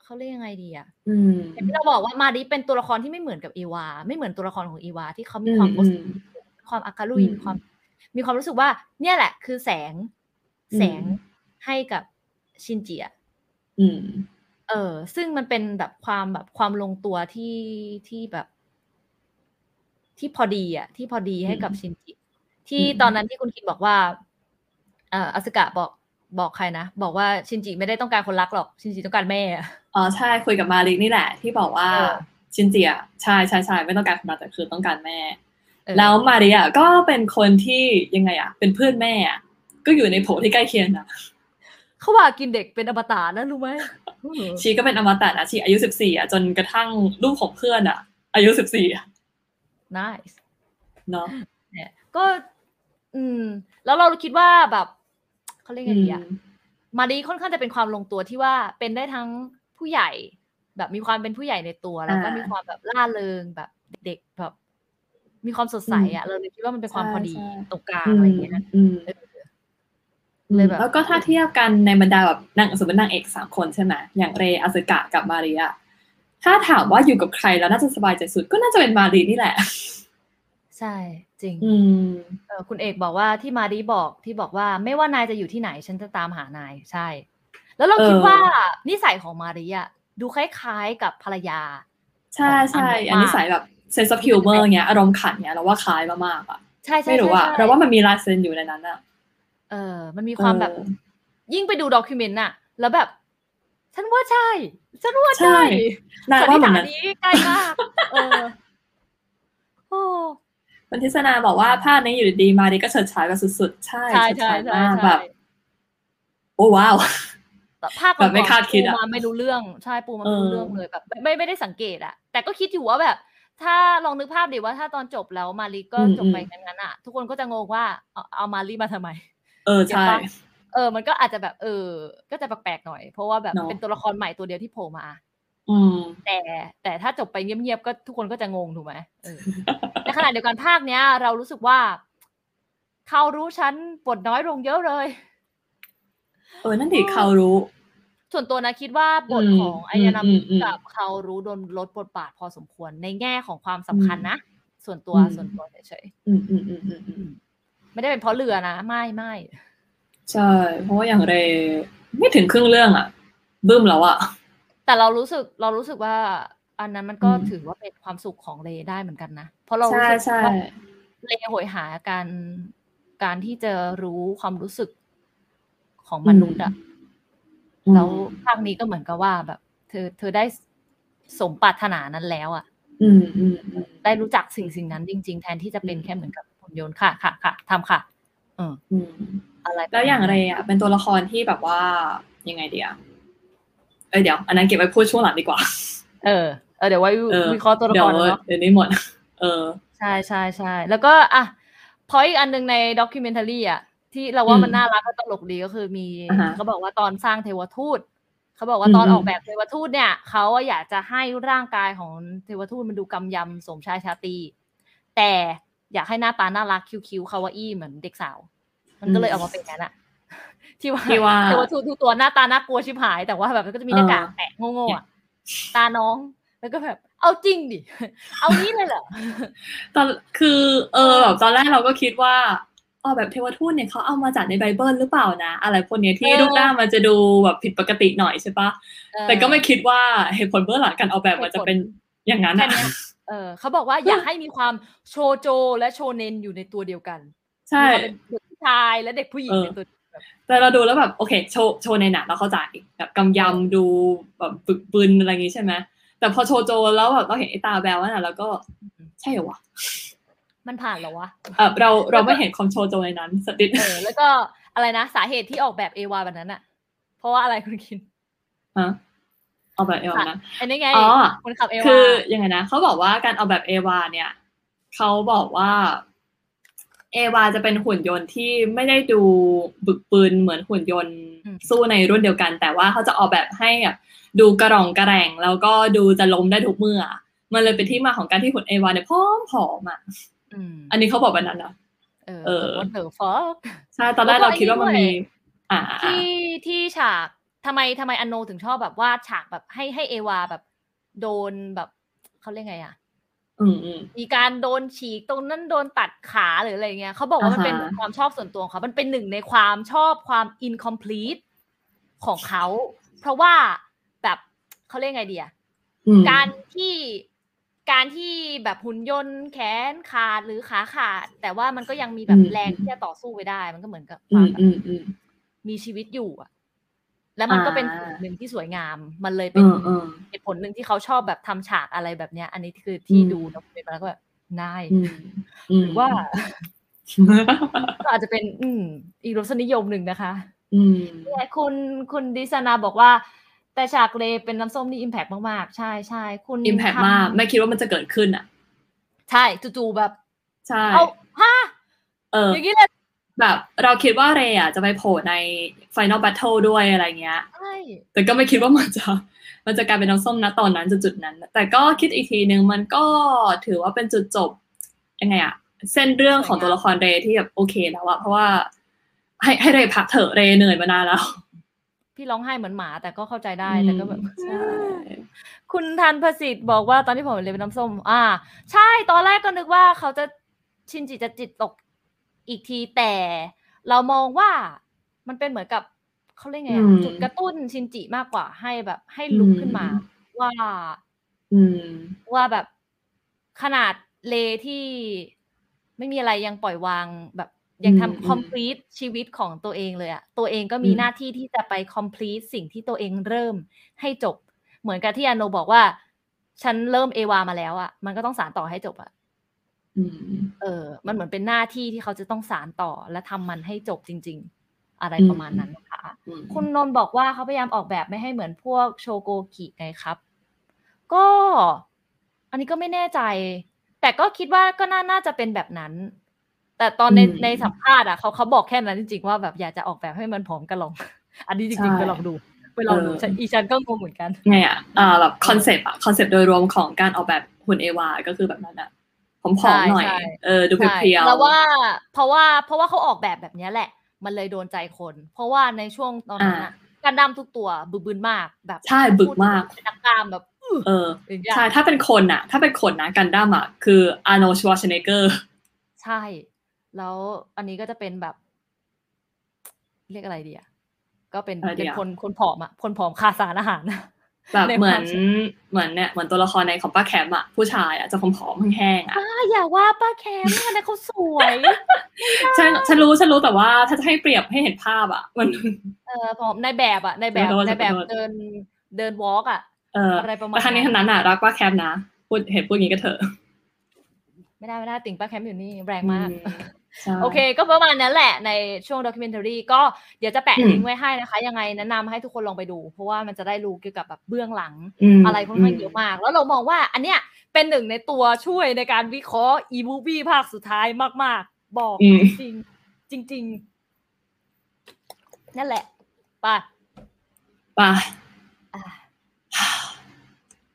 เขาเรียกยังไงดีอะอืมอย่างที่เราบอกว่ามารีเป็นตัวละครที่ไม่เหมือนกับเอวา ไม่เหมือนตัวละครของเอวา ที่เขามีอืมความอืม positive ความอาการุยอืมมีความ มีความรู้สึกว่า เนี่ยแหละ คือแสงอืมแสงให้กับชินจิอะอืมเออ ซึ่งมันเป็นแบบความแบบความลงตัวที่ที่แบบ ที่พอดีอะ ที่พอดีให้กับอืมชินจิ ที่อืมตอนนั้นที่คุณคิดบอกว่า เอ่ออสกะบอก บอกใครนะ บอกว่าชินจิไม่ได้ต้องการคนรักหรอก ชินจิต้องการแม่อะอ๋อใช่คุยกับมาริกนี่แหละ ที่บอกว่าเออชินเจียใช่ใช่ใช่ไม่ต้องการคนรักแต่คือต้องการแม่เออแล้วมาริอะก็เป็นคนที่ยังไงอะ เป็นเพื่อนแม่อะก็อยู่ในโผที่ใกล้เคียงนะเขาว่ากินเด็กเป็นอมตะนะรู้ไหมเออชีก็เป็นอมตะนะชีอายุสิบสี่อะจนกระทั่งลูกของเพื่อนอะ อายุสิบสี่อะ nice เนาะเนี่ยก็ อืม แล้วเราคิดว่าแบบ เขาเรียกไงดีอะมารีค่อนข้างจะเป็นความลงตัวที่ว่าเป็นได้ทั้งผู้ใหญ่ แบบมีความเป็นผู้ใหญ่ในตัวแล้วก็อ่ามีมีความแบบล่าเริงแบบเด็กๆแบบมีความสดใสอะเราเลยคิดว่ามันเป็นความใช่พอดีใช่ตรงกลางอะไรอย่างเงี้ยนะอืมเออเลยแบบแล้วก็ถ้าเทียบกันในบรรดาแบบนางสมมตินางเอกสามคนใช่ไหมอย่างเรอาสึกะกับมาริอะถ้าถามว่าอยู่กับใครแล้วน่าจะสบายใจสุดก็น่าจะเป็นมารินี่แหละ ใช่ จริง อืม เออคุณเอกบอกว่าที่มารีบอกที่บอกว่าไม่ว่านายจะอยู่ที่ไหน ฉันจะตามหานายใช่ แล้วเราเออคิดว่านิสัยของมารีอะดูคล้ายๆกับภรรยาใช่ใช่ของอันอันนี้สายแบบเซนส์ of humor เงี้ย อารมณ์ขันเงี้ยเราว่าคล้ายมากๆอะ ใช่ใช่ไม่รู้อะ ใช่เราว่ามันมีลายเซ็นอยู่ในนั้นอะ เออ มันมีความแบบเออยิ่งไปดูด็อกิเมนต์อะแล้วแบบ ฉันว่าใช่ ฉันว่าใช่ ใช่นายสันว่านิษเหมือฐานนนั้น นี้ใกล้มาก เออ โอ้ คุณทิศนาบอกว่าภาพนี้อยู่ดีๆมาริก็เฉิดฉายแบบสุดๆ ใช่ใช่เฉิดใช่ฉายใช่มากใช่แบบ โอ้ว้าวแต่ภาคแบบไม่ก่อนๆคาดคิดอะปูมาไม่รู้เรื่องใช่ปูมาไม่รู้เออเรื่องเลยแบบไม่ไม่ไม่ได้สังเกตอะแต่ก็คิดอยู่ว่าแบบ ถ้าลองนึกภาพดิว่าถ้าตอนจบแล้วมารีก็จบไปงั้นๆอะทุกคนก็จะงงว่าเอาเอามารีมาทำไม เออใช่เก็บปะเออ มันก็อาจจะแบบ เออ ก็จะแปลกๆหน่อย เพราะว่าแบบเนอะเป็นตัวละครใหม่ตัวเดียวที่โผล่มาอืม แต่แต่ถ้าจบไปเงียบๆก็ทุกคนก็จะงงถูกไหมเออในขณะเดียวกันภาคเนี้ย เรารู้สึกว่าเขารู้ฉันบทน้อยลงเยอะเลย เออนั่นดิเขารู้ ส่วนตัวนะคิดว่าบทอืมของอายานามิอืมอืมกับเขารู้โดนลดบทบาทพอสมควรในแง่ของความสำคัญนะส่วนตัวอืมส่วนตัวเฉยอืมอืมอืมอืมอืมๆไม่ได้เป็นเพราะเรือนะไม่ไม่ใช่ เพราะว่าอย่างเรไม่ถึงครึ่งเรื่องอะ บึ้มแล้วอะ แต่เรารู้สึกเรารู้สึกว่า อันนั้นมันก็อืมถือว่าเป็นความสุขของเลได้เหมือนกันนะเพราะเราใช่รู้สึกใช่ว่าเลโหยหาการการที่จะรู้ความรู้สึกของมนุษย์อะอืมแล้วภาคนี้ก็เหมือนกับว่าแบบ เธอ เธอได้สมปรารถนานั้นแล้วอะอืมอืมอืมได้รู้จักสิ่งสิ่งนั้นจริง ๆ แทนที่จะเป็นแค่เหมือนกับหุ่นยนต์ค่ะค่ะค่ะทำค่ะเอออืมอะไรประมณแล้วอย่างเรย์อะ เป็นตัวละครที่แบบว่ายังไงดีอะเอ้ยเดี๋ยว อันนั้นเก็บไว้พูดช่วงหลังดีกว่า เออเออเดี๋ยวไว้เออวิเคราะห์ตัวละครเนาะเดี๋ยวเดี๋ยวนี้หมด เออ ใช่ใช่ใช่แล้วก็อะ point อีกอันหนึ่งใน documentary อะที่เราว่าอืมมันน่ารักก็ตลกดีก็คือมีอ่าฮะเขาบอกว่าตอนสร้างเทวทูตเขาบอกว่าตอนอืมออกแบบเทวทูตเนี่ยเขาอะอยากจะให้ร่างกายของเทวทูตมันดูกำยำสมชายชาตรีแต่อยากให้หน้าตาน่ารักคิ้วท์ๆคาวาอี้เหมือนเด็กสาว มันก็เลยออกมาเป็นอย่างนั้นอะ ที่ว่าที่ว่าเทวทูตทุกตัวหน้าตาน่ากลัวชิบหาย แต่ว่าแบบมันก็จะมีหน้ากากเออแปะโง่ๆอะตาน้องแล้วก็แบบเอาจริงดิ เอานี้เลยเหรอ ตอนคือ เออแบบตอนแรกเราก็คิดว่าอ๋อแบบเทวทูตเนี่ยเขาเอามาจากในไบเบิลหรือเปล่านะ อะไรพวกเนี้ยที่เออรูปร่างมันจะดูแบบผิดปกติหน่อยใช่ปะเออแต่ก็ไม่คิดว่าเหตุผลเบื้องหลังการออกแบบมันจะเป็นอย่างนั้นแค่อะเนี้ยเออเขาบอกว่าอยากให้มีความโชโจ และโชเนนอยู่ในตัวเดียวกัน ใช่มีความเป็นเด็กผู้ชายและเด็กผู้หญิงเออในตัวเดียวกัน แต่เราดูแล้วแบบโอเค โชว์โชว์ในหนังเราเข้าใจแบบกำยำดูแบบปึกปืนอะไรอย่างงี้ใช่ไหมแต่พอโชว์โจแล้วแบบเราเห็นไอ้ตาแบวนั่นน่ะแล้วก็ใช่เหรอวะมันผ่านเหรอวะเออเราเราไม่เห็นความโชว์โจในนั้นสักนิดเออแล้วก็อะไรนะสาเหตุที่ออกแบบเอวาแบบนั้นอะเพราะว่าอะไรคุณคินฮะเอาแบบเอวานะอันนี้ไงอ๋อคนขับเอวาคือยังไงนะเขาบอกว่าการเอาแบบเอวาเนี่ยเขาบอกว่า เอวาจะเป็นหุ่นยนต์ที่ไม่ได้ดูบึกปืนเหมือนหุ่นยนต์สู้ในรุ่นเดียวกัน แต่ว่าเขาจะออกแบบให้แบบดูกระรองกระแรงแล้วก็ดูจะล้มได้ทุกเมื่อ มันเลยเป็นที่มาของการที่หุ่นเอวาเนี่ยผอมผอมๆอะอืมอันนี้เขาบอกแบบนั้นนะเออเออ what the fuck ใช่ตอนแรกแล้วก็เราคิดว่ามันไอ้นี่มีด้วยอ่าที่ที่ฉากทำไมทำไมอันโนถึงชอบแบบวาดฉากแบบให้ให้เอวาแบบโดนแบบเขาเรียกไงอะอืมอืม มีการโดนฉีกตรงนั้นโดนตัดขาหรืออะไรเงี้ยเขาบอกว่ามันอ่าฮะเป็นความชอบส่วนตัวของเขา มันเป็นหนึ่งในความชอบความ incomplete ของเขา เพราะว่าแบบเขาเรียกไงดีอะอืมการที่การที่แบบหุ่นยนต์แขนขาดหรือขาขาด แต่ว่ามันก็ยังมีแบบอืมแรงที่จะต่อสู้ไปได้ มันก็เหมือนกับคอืวามมแบบอืมอืมมีชีวิตอยู่อะ แล้วมันก็เป็นอ่าสิ่งหนึ่งที่สวยงาม มันเลยอืเป็นมอืมเหตุผลหนึ่งที่เขาชอบแบบทำฉากอะไรแบบเนี้ย อันนี้คือที่อืมดูแล้วเป็นมาแล้วก็แบบนายอืมอืหมรือว่าก็อาจจะเป็น อืม อีกรสนิยมหนึ่งนะคะ อืมเนี่ยคุณคุณดิสนาบอกว่า แต่ฉากเลเป็นน้ำส้มนี่อิมแพกมากๆ ใช่ใช่คุณอิมแพกทำมาก ไม่คิดว่ามันจะเกิดขึ้นอะ ใช่จู่ๆแบบ ใช่ เอาฮะเอออย่างนี้เลย แบบเราคิดว่าเรย์อะจะไปโผล่ใน Final Battle ด้วยอะไรเงี้ยใช่แต่ก็ไม่คิดว่ามันจะมันจะกลายเป็นน้ำส้มนะตอนนั้นจุดๆนั้น แต่ก็คิดอีกทีนึงมันก็ถือว่าเป็นจุดจบยังไงอะเส้นเรื่องของตัวละครเรย์ที่แบบโอเคแล้วอะเพราะว่า ให้ให้เรย์พักเถอะเรย์เหนื่อยมานานแล้ว พี่ร้องไห้เหมือนหมา แต่ก็เข้าใจได้แต่ก็แบบใช่คุณทันประสิทธิ์บอกว่าตอนที่ผมเรียนเป็นน้ำส้ม อ่า ใช่ตอนแรกก็นึกว่าเขาจะชินจิจะจิตตก อีกทีแต่เรามองว่ามันเป็นเหมือนกับเขาเรียกไงอะอืมจุดกระตุ้นชินจิมากกว่าให้แบบให้ลุกขึ้นมา ว่าอืมว่าแบบขนาดเลที่ ไม่มีอะไรยังปล่อยวางแบบยังอืมทำ complete ชีวิตของตัวเองเลยอะตัวเองก็มีอืมหน้าที่ที่จะไป complete สิ่งที่ตัวเองเริ่มให้จบ เหมือนกับที่อาโนบอกว่า ฉันเริ่มเอวามาแล้วอะมันก็ต้องสารต่อให้จบอะอืม เออ มันเหมือนเป็นหน้าที่ที่เขาจะต้องสารต่อและทำมันให้จบจริง ๆ อะไรอืมประมาณนั้นนะคะอืมคุณนนท์บอกว่าเขาพยายามออกแบบไม่ให้เหมือนพวกโชโกกิไงครับ ก็ อันนี้ก็ไม่แน่ใจ แต่ก็คิดว่าก็น่าน่าจะเป็นแบบนั้น แต่ตอนในอืมในสัมภาษณ์อะเขาเขาบอกแค่นั้นจริงๆว่าแบบอยากจะออกแบบให้มันผอมกะหร่อง อันนี้จริงๆใช่ไปลองดูไปลองดูเออฉันอีฉันก็งงเหมือนกันไงอะอ่าแบบ concept อะ concept โดยรวมของการออกแบบหุ่นเอวา ก็คือแบบนั้นอะ ผอมใช่ๆหน่อยใช่เออดูเพใช่เพรียวๆแล้วว่าเพราะว่าเพราะว่าเขาออกแบบแบบเนี้ยแหละ มันเลยโดนใจคน เพราะว่าในช่วงตอนนั้นอ่าอะการดั้มทุกตัวบึกบึนมากแบบใช่บึกมากเป็นนักกล้ามแบบอื้อเอออย่างเงี้ยใช่ถ้าเป็นคนอะถ้าเป็นคนนะกันดั้มอะคืออาร์โนชวาชเนเกอร์ใช่ แล้วอันนี้ก็จะเป็นแบบ เรียกอะไรดีอะก็เป็นอะไรดีเป็นอะคนคนผอมอะคนผอมขาดสารอาหารนะ แบบในเหมืคอวานมเหมือนเนี่ยเหมือนตัวละครในของป้าแคมอะผู้ชายอะจะผอมๆแห้งๆอะป้าอย่าว่าป้าแคมอันนั้นเขาสวยฉันฉันรู้ฉันรู้แต่ว่าถ้าจะให้เปรียบให้เห็นภาพอะมันเออผอมในแบบอะในแบบขอโทษในแบบขอโทษเดินเดินวอล์กอะเอออะไรประมาณแต่ทั้งนี้นั้นทั้งนั้นอะรักป้าแคมนะพูดเห็นพูดอย่างนี้ก็เถอะ ไม่ได้ไม่ได้ติ่งป้าแคมอยู่นี่แรงมากอืใช่ โอเค ก็ประมาณนั้นแหละในช่วงด็อกิเมนทารีก็เดี๋ยวจะแปะอืมลิงก์ไว้ให้นะคะ ยังไงแนะนำให้ทุกคนลองไปดู เพราะว่ามันจะได้รู้เกี่ยวกับแบบเบื้องหลังมอะไรค่อนข้างเยอะมาก แล้วเรามองว่าอันเนี้ยเป็นหนึ่งในตัวช่วยในการวิเคราะห์อีมูฟี่ภาคสุดท้ายมาก ๆ บอกอืมจริงๆจริงๆนั่นแหละไป่ะป่ะ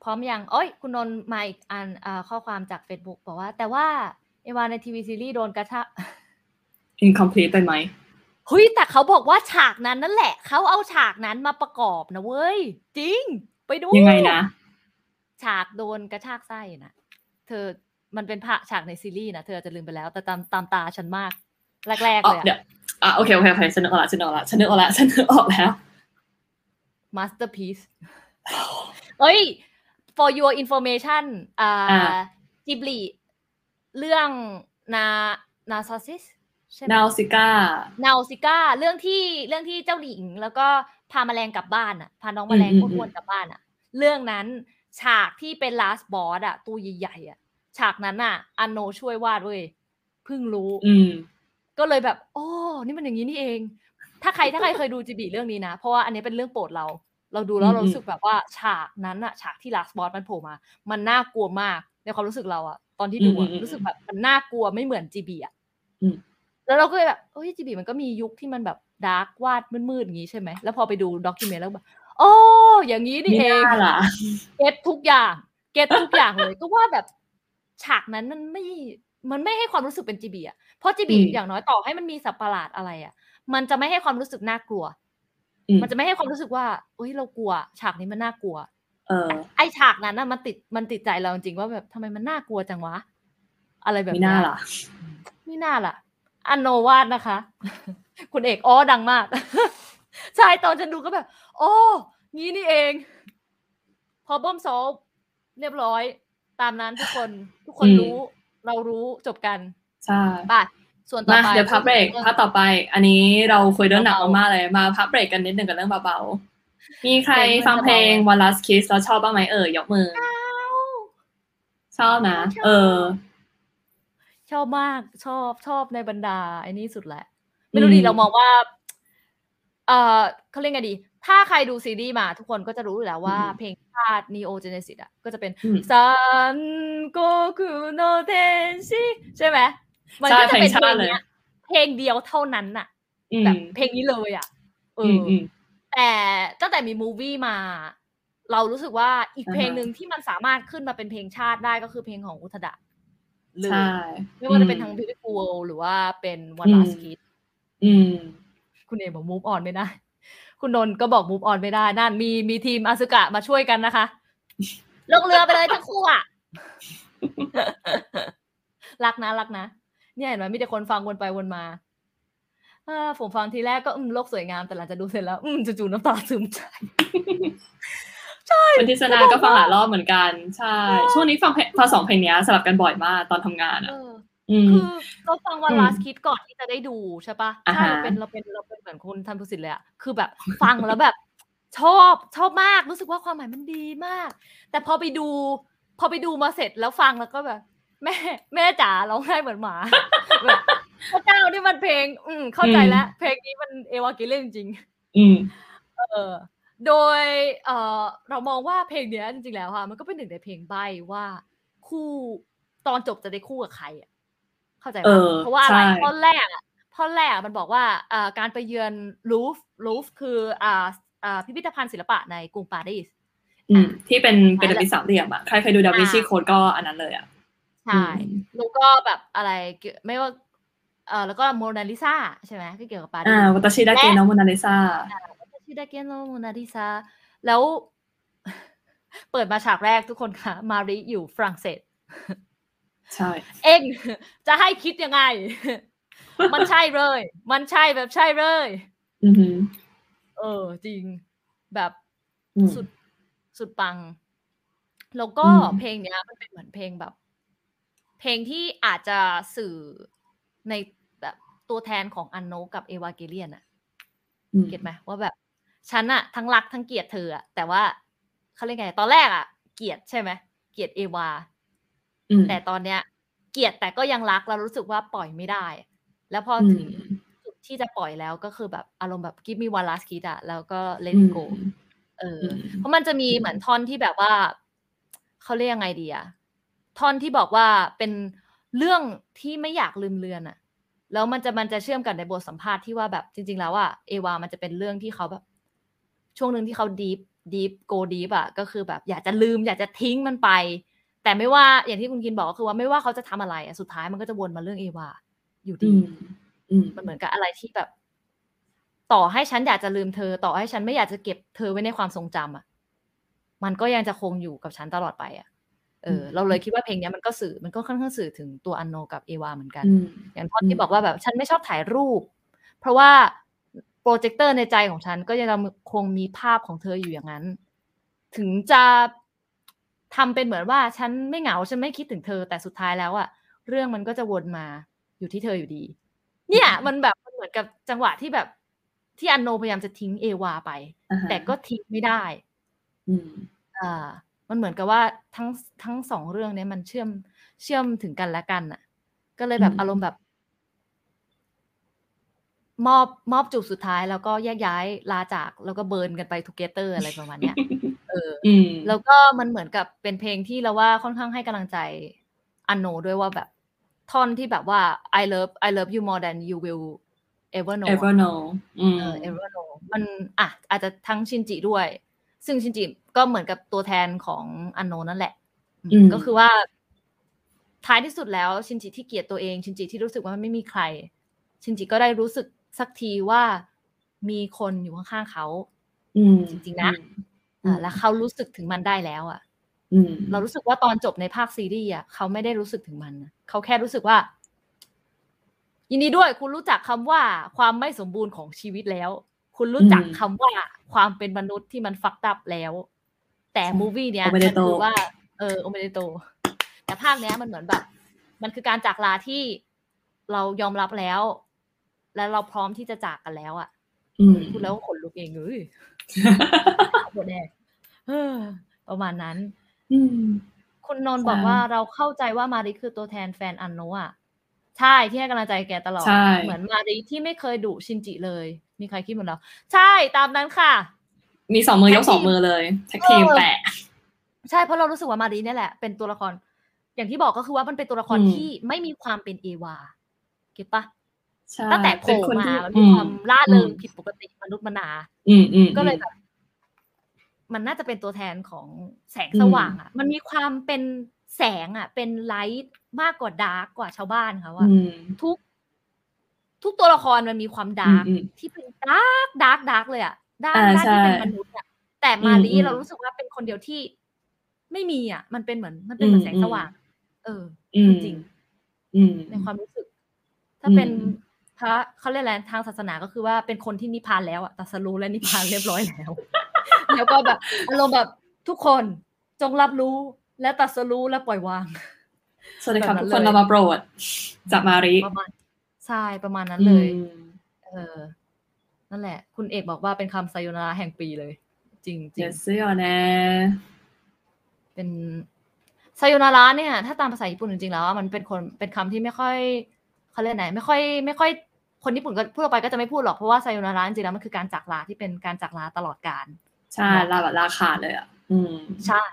พร้อมยังเอ้ย คุณนนท์มาอีกอันอ่าข้อความจาก Facebook บอกว่า แต่ว่า เอวาในทีวีซีรีส์โดนกระชาก incomplete ไปไหมเฮ้ยแต่เขาบอกว่าฉากนั้นนั่นแหละ เขาเอาฉากนั้นมาประกอบนะเว้ย จริง ไปดูยังไงนะฉากโดนกระชากไส้นะเธอมันเป็นพระฉากในซีรีส์นะเธออาจจะลืมไปแล้ว แต่ตามตามตาฉันมากแรกๆอ๋อเลยเดี๋ยอะวอะโอเคโอเคโอเคฉันนึกออกละฉันนึกออกละฉันนึกออกละฉันนึกออกแล้ว masterpiece เอ้ย for your information อ่าอ่าจิบลี เรื่องนานาซาซิสใช่ไหมนาวซิก้านาซิก้าเรื่องที่เรื่องที่เจ้าหญิง แล้วก็พาแมลงกลับบ้านอะ พาน้องแมลงอืมอ้อืมวนๆกลับบ้านอะ เรื่องนั้นฉากที่เป็น last boss อะตัวใหญ่ๆอะ ฉากนั้นอะอันโนช่วยวาดเว้ยเพิ่งรู้ อืมก็เลยแบบ โอ้นี่มันอย่างนี้นี่เอง ถ้าใครถ้าใครเคยดูจิบิเรื่องนี้นะ เพราะว่าอันนี้เป็นเรื่องโปรดเรา เราดูแล้วอืมเรารู้สึกแบบว่าฉากนั้นอะฉากที่ last boss มันโผล่มา มันน่ากลัวมาก ในความรู้สึกเราอะตอนที่ดูอะอืมอืมอืมรู้สึกแบบมันน่ากลัวไม่เหมือนจิบิอะอืมแล้วเราก็เลยแบบเอ้ยจิบลิมันก็มียุคที่มันแบบ dark วาดมืดๆอย่างนี้ใช่ไหมแล้วพอไปดู document แล้วแบบโอ้อย่างนี้นี่ไม่เองน่าล่ะ get ทุกอย่าง get ทุกอย่างเลย ก็ว่าแบบฉากนั้นมันไม่มันไม่ให้ความรู้สึกเป็นจิบลิอะเพราะจิบลิอืมอย่างน้อยต่อให้มันมีสัตว์ประหลาดอะไรอะมันจะไม่ให้ความรู้สึกน่ากลัวอืมมันจะไม่ให้ความรู้สึกว่าเอ้ยเรากลัว ฉากนี้มันน่ากลัว เออไอฉากนั้นน่ะมันติดมันติดใจเราจริงๆว่าแบบทำไมมันน่ากลัวจังวะ อะไรแบบไม่เนี้น่ายล่ะไม่น่าล่ะ อันโนวาดนะคะ คุณเอกอ้อดังมาก ใช่ตอนฉันดูก็แบบ โอ้งี้นี่เอง พอบ้อมซอฟเรียบร้อย ตามนั้นทุกคนทุกคนอืมรู้ เรารู้จบกันใช่ไป่ะส่วนต่อมาไปเดี๋ยวพักเบรกรื่องพักต่อไป อันนี้เราคุยเรื่องหนักเบาๆมากๆเลยมาพักเบรกกันนิดหนึ่งกับเรื่องเบาๆ มีใครเพลงมันฟังเพลงจะเบา One Last Kiss แล้วชอบบ้างไหมเอ่ยยกมือ ชอบนะชอบเออ ชอบมากชอบชอบในบรรดาไอ้นี่สุดแหละ ไม่รู้ดิอืมเรามองว่า เออเขาเรียกไงดี ถ้าใครดูซีรีส์มา ทุกคนก็จะรู้อยู่แล้วว่าอืมเพลงชาติ Neo Genesis อะ ก็จะเป็นอืมซันโกคุโนเทนชิใช่ไหมมันใช่ก็จะเป็นเพลงชาติเพลงเนี้ยเพลงเดียวเท่านั้นน่ะอืมแบบเพลงนี้เลยอะเออือมออืม แต่ตั้งแต่มีมูวี่มา เรารู้สึกว่าอีกอ่าฮะเพลงหนึ่งที่มันสามารถขึ้นมาเป็นเพลงชาติได้ก็คือเพลงของอุทดะเลยใช่ไม่ว่าจะเป็นอืมทาง Beautiful World หรือว่าเป็น One Last อืม Kiss อืมคุณเอบอก move on ไม่ได้ คุณนนท์ก็บอก move on ไม่ได้ นั่นมีมีทีมอาซึกะมาช่วยกันนะคะ ลงเรือไปเลยทั้งคู่อะ รักนะ รักนะ เนี่ยเห็นไหมมีแต่คนฟังวนไปวนมา อ่าผมฟังทีแรกก็อืมโลกสวยงามแต่หลังจากดูเสร็จแล้ว อืมจู่ๆน้ำตาซึมใจวันทิศนาก็ฟังหลายรอบเหมือนกัน ใช่ ช่วงนี้ฟังเพลงฟังสองเพลงเนี้ยสลับกันบ่อยมากตอนทำงานเออะออืมคือเราฟังวันอืม last kiss ก่อนที่จะได้ดูใช่ปะอ่าใช่ฮะเราเป็นเราเป็นเราเป็นเหมือนคุณทันพุสิทธิ์เลยอะคือแบบฟังแล้วแบบ ชอบชอบมากรู้สึกว่าความหมายมันดีมาก แต่พอไปดู พอไปดูมาเสร็จแล้วฟังแล้วก็แบบ แม่ แม่จ๋าร้องไห้เหมือนหมาแบบ พระเจ้านี่มันเพลง อืมเข้าใจแล้ว เพลงนี้มันเอวากิเล่นจริง อืมเออโดยเออเรามองว่าเพลงเนี้ยจริงๆแล้วค่ะ มันก็เป็นหนึ่งในเพลงใบ้ว่า คู่ตอนจบจะได้คู่กับใครอะเข้าใจเอปะอเพราะว่าอะไรใช่ท่อนแรกอะท่อนแรกอะมันบอกว่าอ่าการไปเยือนลูฟลูฟคืออ่าอ่าพิพิธภัณฑ์ศิลปะในกรุงปารีสอืมที่เป็นพีระมิดสามเหลี่ยมอะใครเคยดูดาวินชีอ่าโค้ดก็อันนั้นเลยอะใช่อืมแล้วก็แบบอะไรเกี่ยวไม่ว่า เออแล้วก็โมนาลิซาใช่ไหมที่เกี่ยวกับปารีอ่าสวัตชิดาเกโนโมนาลิซาชิดาเกโนโมนาลิซาแล้วเปิดมาฉากแรกทุกคนคะมาริอยู่ฝรั่งเศสใช่ เองจะให้คิดยังไง มันใช่เลย มันใช่แบบใช่เลยอือหือเออ จริงแบบอืมสุดสุดปัง แล้วก็อืมเพลงเนี้ย มันเป็นเหมือนเพลงแบบ เพลงที่อาจจะสื่อในแบบ ตัวแทนของอันโนกับเอวาเกเลียนอะอืมเก็ตไหมว่าแบบฉันอะทั้งรักทั้งเกลียดเธออะแต่ว่าเขาเรียกไง ตอนแรกอะเกลียดใช่ไหมเกลียดเอวาอืมแต่ตอนเนี้ย เกลียดแต่ก็ยังรักแล้วรู้สึกว่าปล่อยไม่ได้ แล้วพออมถึงจุดที่จะปล่อยแล้วก็คือแบบอารมณ์แบบ give me one last kiss อะแล้วก็ let อื it ม go เอออือมเพราะมันจะมีเหมือนท่อนที่แบบว่าเขาเรียกยังไงดีอะท่อนที่บอกว่าเป็นเรื่องที่ไม่อยากลืมเลือนอะ แล้วมันจะมันจะเชื่อมกันในบทสัมภาษณ์ที่ว่าแบบจริง ๆ แล้วอะเอวามันจะเป็นเรื่องที่เขาแบบ ช่วงหนึ่งที่เขา deep deep go deep อะก็คือแบบ อยากจะลืม อยากจะทิ้งมันไป แต่ไม่ว่าอย่างที่คุณคินบอกก็คือว่าไม่ว่าเขาจะทำอะไรอะสุดท้ายมันก็จะวนมาเรื่องเอวาอยู่ดีอืมอืมมันเหมือนกับอะไรที่แบบ ต่อให้ฉันอยากจะลืมเธอ ต่อให้ฉันไม่อยากจะเก็บเธอไว้ในความทรงจำอะมันก็ยังจะคงอยู่กับฉันตลอดไปอะ เอออืมเราเลยคิดว่าเพลงเนี้ยมันก็สื่อมันก็ค่อนข้างสื่อถึงตัวอันโนกับเอวาเหมือนกันอืมอย่างท่อนอืมที่บอกว่าแบบฉันไม่ชอบถ่ายรูป เพราะว่าโปรเจคเตอร์ในใจของฉันก็ยังคงมีภาพของเธออยู่อย่างนั้น ถึงจะทำเป็นเหมือนว่าฉันไม่เหงาฉันไม่คิดถึงเธอแต่สุดท้ายแล้วอะเรื่องมันก็จะวนมาอยู่ที่เธออยู่ดี เนี่ย มันแบบมันเหมือนกับจังหวะที่แบบที่อันโนพยายามจะทิ้งเอวาไปอ่าฮะแต่ก็ทิ้งไม่ได้ อืมอ่า มันเหมือนกับว่าทั้งทั้งสองเรื่องเนี้ยมันเชื่อมเชื่อมถึงกันและกันอะ ก็เลยแบบอืมอารมณ์แบบ มอบมอบจูบสุดท้ายแล้วก็แยกย้ายลาจาก แล้วก็ burn กันไป together อะไรประมาณเนี้ยเอออืมแล้วก็มันเหมือนกับเป็นเพลงที่เราว่าค่อนข้างให้กำลังใจอันโนด้วยว่าแบบท่อนที่แบบว่า I love I love you more than you will ever know อะ ever know อืมเออ ever know มันอะอาจจะทั้งชินจิด้วย ซึ่งชินจิก็เหมือนกับตัวแทนของอันโนนั่นแหละอืมอืมก็คือว่า ท้ายที่สุดแล้วชินจิที่เกลียดตัวเอง ชินจิที่รู้สึกว่ามันไม่มีใคร ชินจิก็ได้รู้สึกสักทีว่ามีคนอยู่ข้างๆเขาอืมจริงๆนะอืมอ่าแล้วเขารู้สึกถึงมันได้แล้วอะอืมเรารู้สึกว่าตอนจบในภาคซีรีส์อะเขาไม่ได้รู้สึกถึงมันนะเขาแค่รู้สึกว่า ยินดีด้วยคุณรู้จักคำว่าความไม่สมบูรณ์ของชีวิตแล้ว คุณรู้จักอืมคำว่าความเป็นมนุษย์ที่มันฟักดับแล้ว แต่ใช่มูวี่เนี้ยโอเมเดมันโตคือว่า เออโอเมเดโต แต่ภาคเนี้ยมันเหมือนแบบ มันคือการจากลาที่เรายอมรับแล้ว และเราพร้อมที่จะจากกันแล้วอะอืมพูดแล้วก็ขนลุกเองเลยหมดแน่เออประมาณนั้นอืมคุณนนท์ใช่บอกว่าเราเข้าใจว่ามาริคือตัวแทนแฟนอันโนะอะใช่ที่ให้กำลังใจแกตลอดใช่เหมือนมาริที่ไม่เคยดุชินจิเลย มีใครคิดเหมือนเรา ใช่ตามนั้นค่ะ มีสองมือยกแท็กทีมสองมือเลยแท็กทีมเออแปะใช่เพราะเรารู้สึกว่ามาริเนี่ยแหละ เป็นตัวละคร อย่างที่บอกก็คือว่ามันเป็นตัวละครอืมที่ไม่มีความเป็นเอวาเก็ตปะใช่ตั้งแต่โผเป็นล่คนมาที่มันมีความล่าเริงอืมผิดปกติมนุษย์มนาอืมอืมก็เลยแบบมันน่าจะเป็นตัวแทนของแสงอืมสว่างอะ มันมีความเป็นแสงอะ เป็น light มากกว่า dark กว่าชาวบ้านเขาอะอืมทุก ทุกตัวละครมันมีความ dark อืมอืมที่เป็น dark dark dark เลยอะด้านอ่าด้านที่เป็นใช่มนุษย์อะแต่มารีอืมอืมเรารู้สึกว่าเป็นคนเดียวที่ไม่มีอะมันเป็นเหมือน มันเป็นเหมือนอืมแสงสว่าง เอออืมจริงอืมๆในความรู้สึก ถ้าอืมเป็นพระเขาเรียกอะไรทางศาสนาก็คือว่าเป็นคนที่นิพพานแล้วอะตรัสรู้และนิพพานเรียบร้อยแล้ว แล้วก็แบบอารมณ์แบบทุกคนจงรับรู้และตรัสรู้และปล่อย วางสวัสดีครับแบบนั้ทุนกคนเลยเรามาโปรดจากมาริประมาณ ใช่ประมาณนั้นเลยอืมเออ นั่นแหละ คุณเอกบอกว่าเป็นคำไซโยนาราแห่งปีเลย จริงจริเดี๋งยวซื้อเอาแน่เป็นไซโยนาราเนี่ย ถ้าตามภาษาญี่ปุ่นจริงๆแล้วอะมันเป็นคนเป็นคำที่ไม่ค่อยเขาเรียกไหน ไม่ค่อย ไม่ค่อย คนญี่ปุ่นก็พูดออกไปก็จะไม่พูดหรอกเพราะว่าไซโยนาราจริงๆแล้วมันคือการจากลาที่เป็นการจากลาตลอดกาลใช่ลาแบบราขาดเลยอะอืมใช่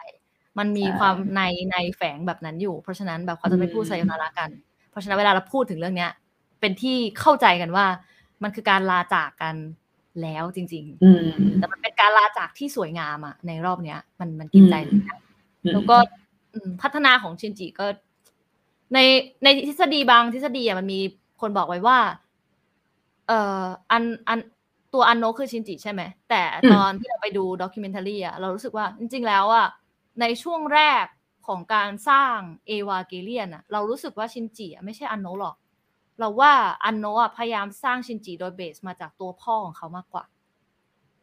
มันมีใช่ความในในแฝงแบบนั้นอยู่ เพราะฉะนั้นแบบเขาจะไม่พูดอืมไซโยนารากัน เพราะฉะนั้นเวลาเราพูดถึงเรื่องเนี้ย เป็นที่เข้าใจกันว่า มันคือการลาจากกันแล้วจริงๆอืมแต่มันเป็นการลาจากที่สวยงามอะในรอบเนี้ย มันมันกินใจเลยนะแล้วก็อืมพัฒนาของชินจิก็ ในในทฤษฎีบางทฤษฎีอะมันมีคนบอกไว้ว่า เอ่ออันอันตัวอันโนะคือชินจิใช่ไหม แต่ตอนที่เราไปดูด็อกิเมนทารีอะเรารู้สึกว่าจริง ๆ แล้วอะในช่วงแรกของการสร้างเอวาเกเลียนอะเรารู้สึกว่าชินจิอะไม่ใช่อันโนะหรอก เราว่าอันโนะอะพยายามสร้างชินจิโดยเบสมาจากตัวพ่อของเขามากกว่า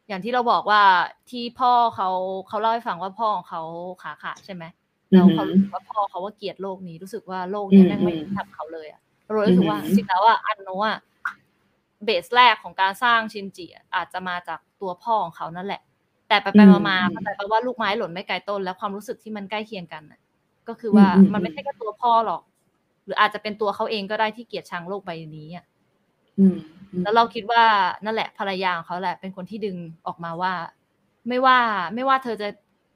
อย่างที่เราบอกว่าที่พ่อเขาเขาเล่าให้ฟังว่าพ่อของเขาขาขาดใช่ไหมอืแล้วมเขารู้สึกว่าพ่อเขาว่าเกลียดโลกนี้รู้สึกว่าโลกนี้อืมแม่งไม่อืมทำเขาเลยอะเราเลยรู้สึกว่าอืจมริงๆแล้วอะอันโนะอะเบสแรกของการสร้างชินจิอะอาจจะมาจากตัวพ่อของเขานั่นแหละ แต่ไปไปอืมมาๆอืมเข้าใจปะว่าลูกไม้หล่นไม่ไกลต้น และความรู้สึกที่มันใกล้เคียงกันน่ะก็คือว่าอืมอืมมันไม่ใช่แค่ตัวพ่อหรอก หรืออาจจะเป็นตัวเขาเองก็ได้ที่เกลียดชังโลกใบนี้อะอืมอืมแล้วเราคิดว่านั่นแหละภรรยาของเขาแหละ เป็นคนที่ดึงออกมาว่า ไม่ว่าไม่ว่าเธอจะ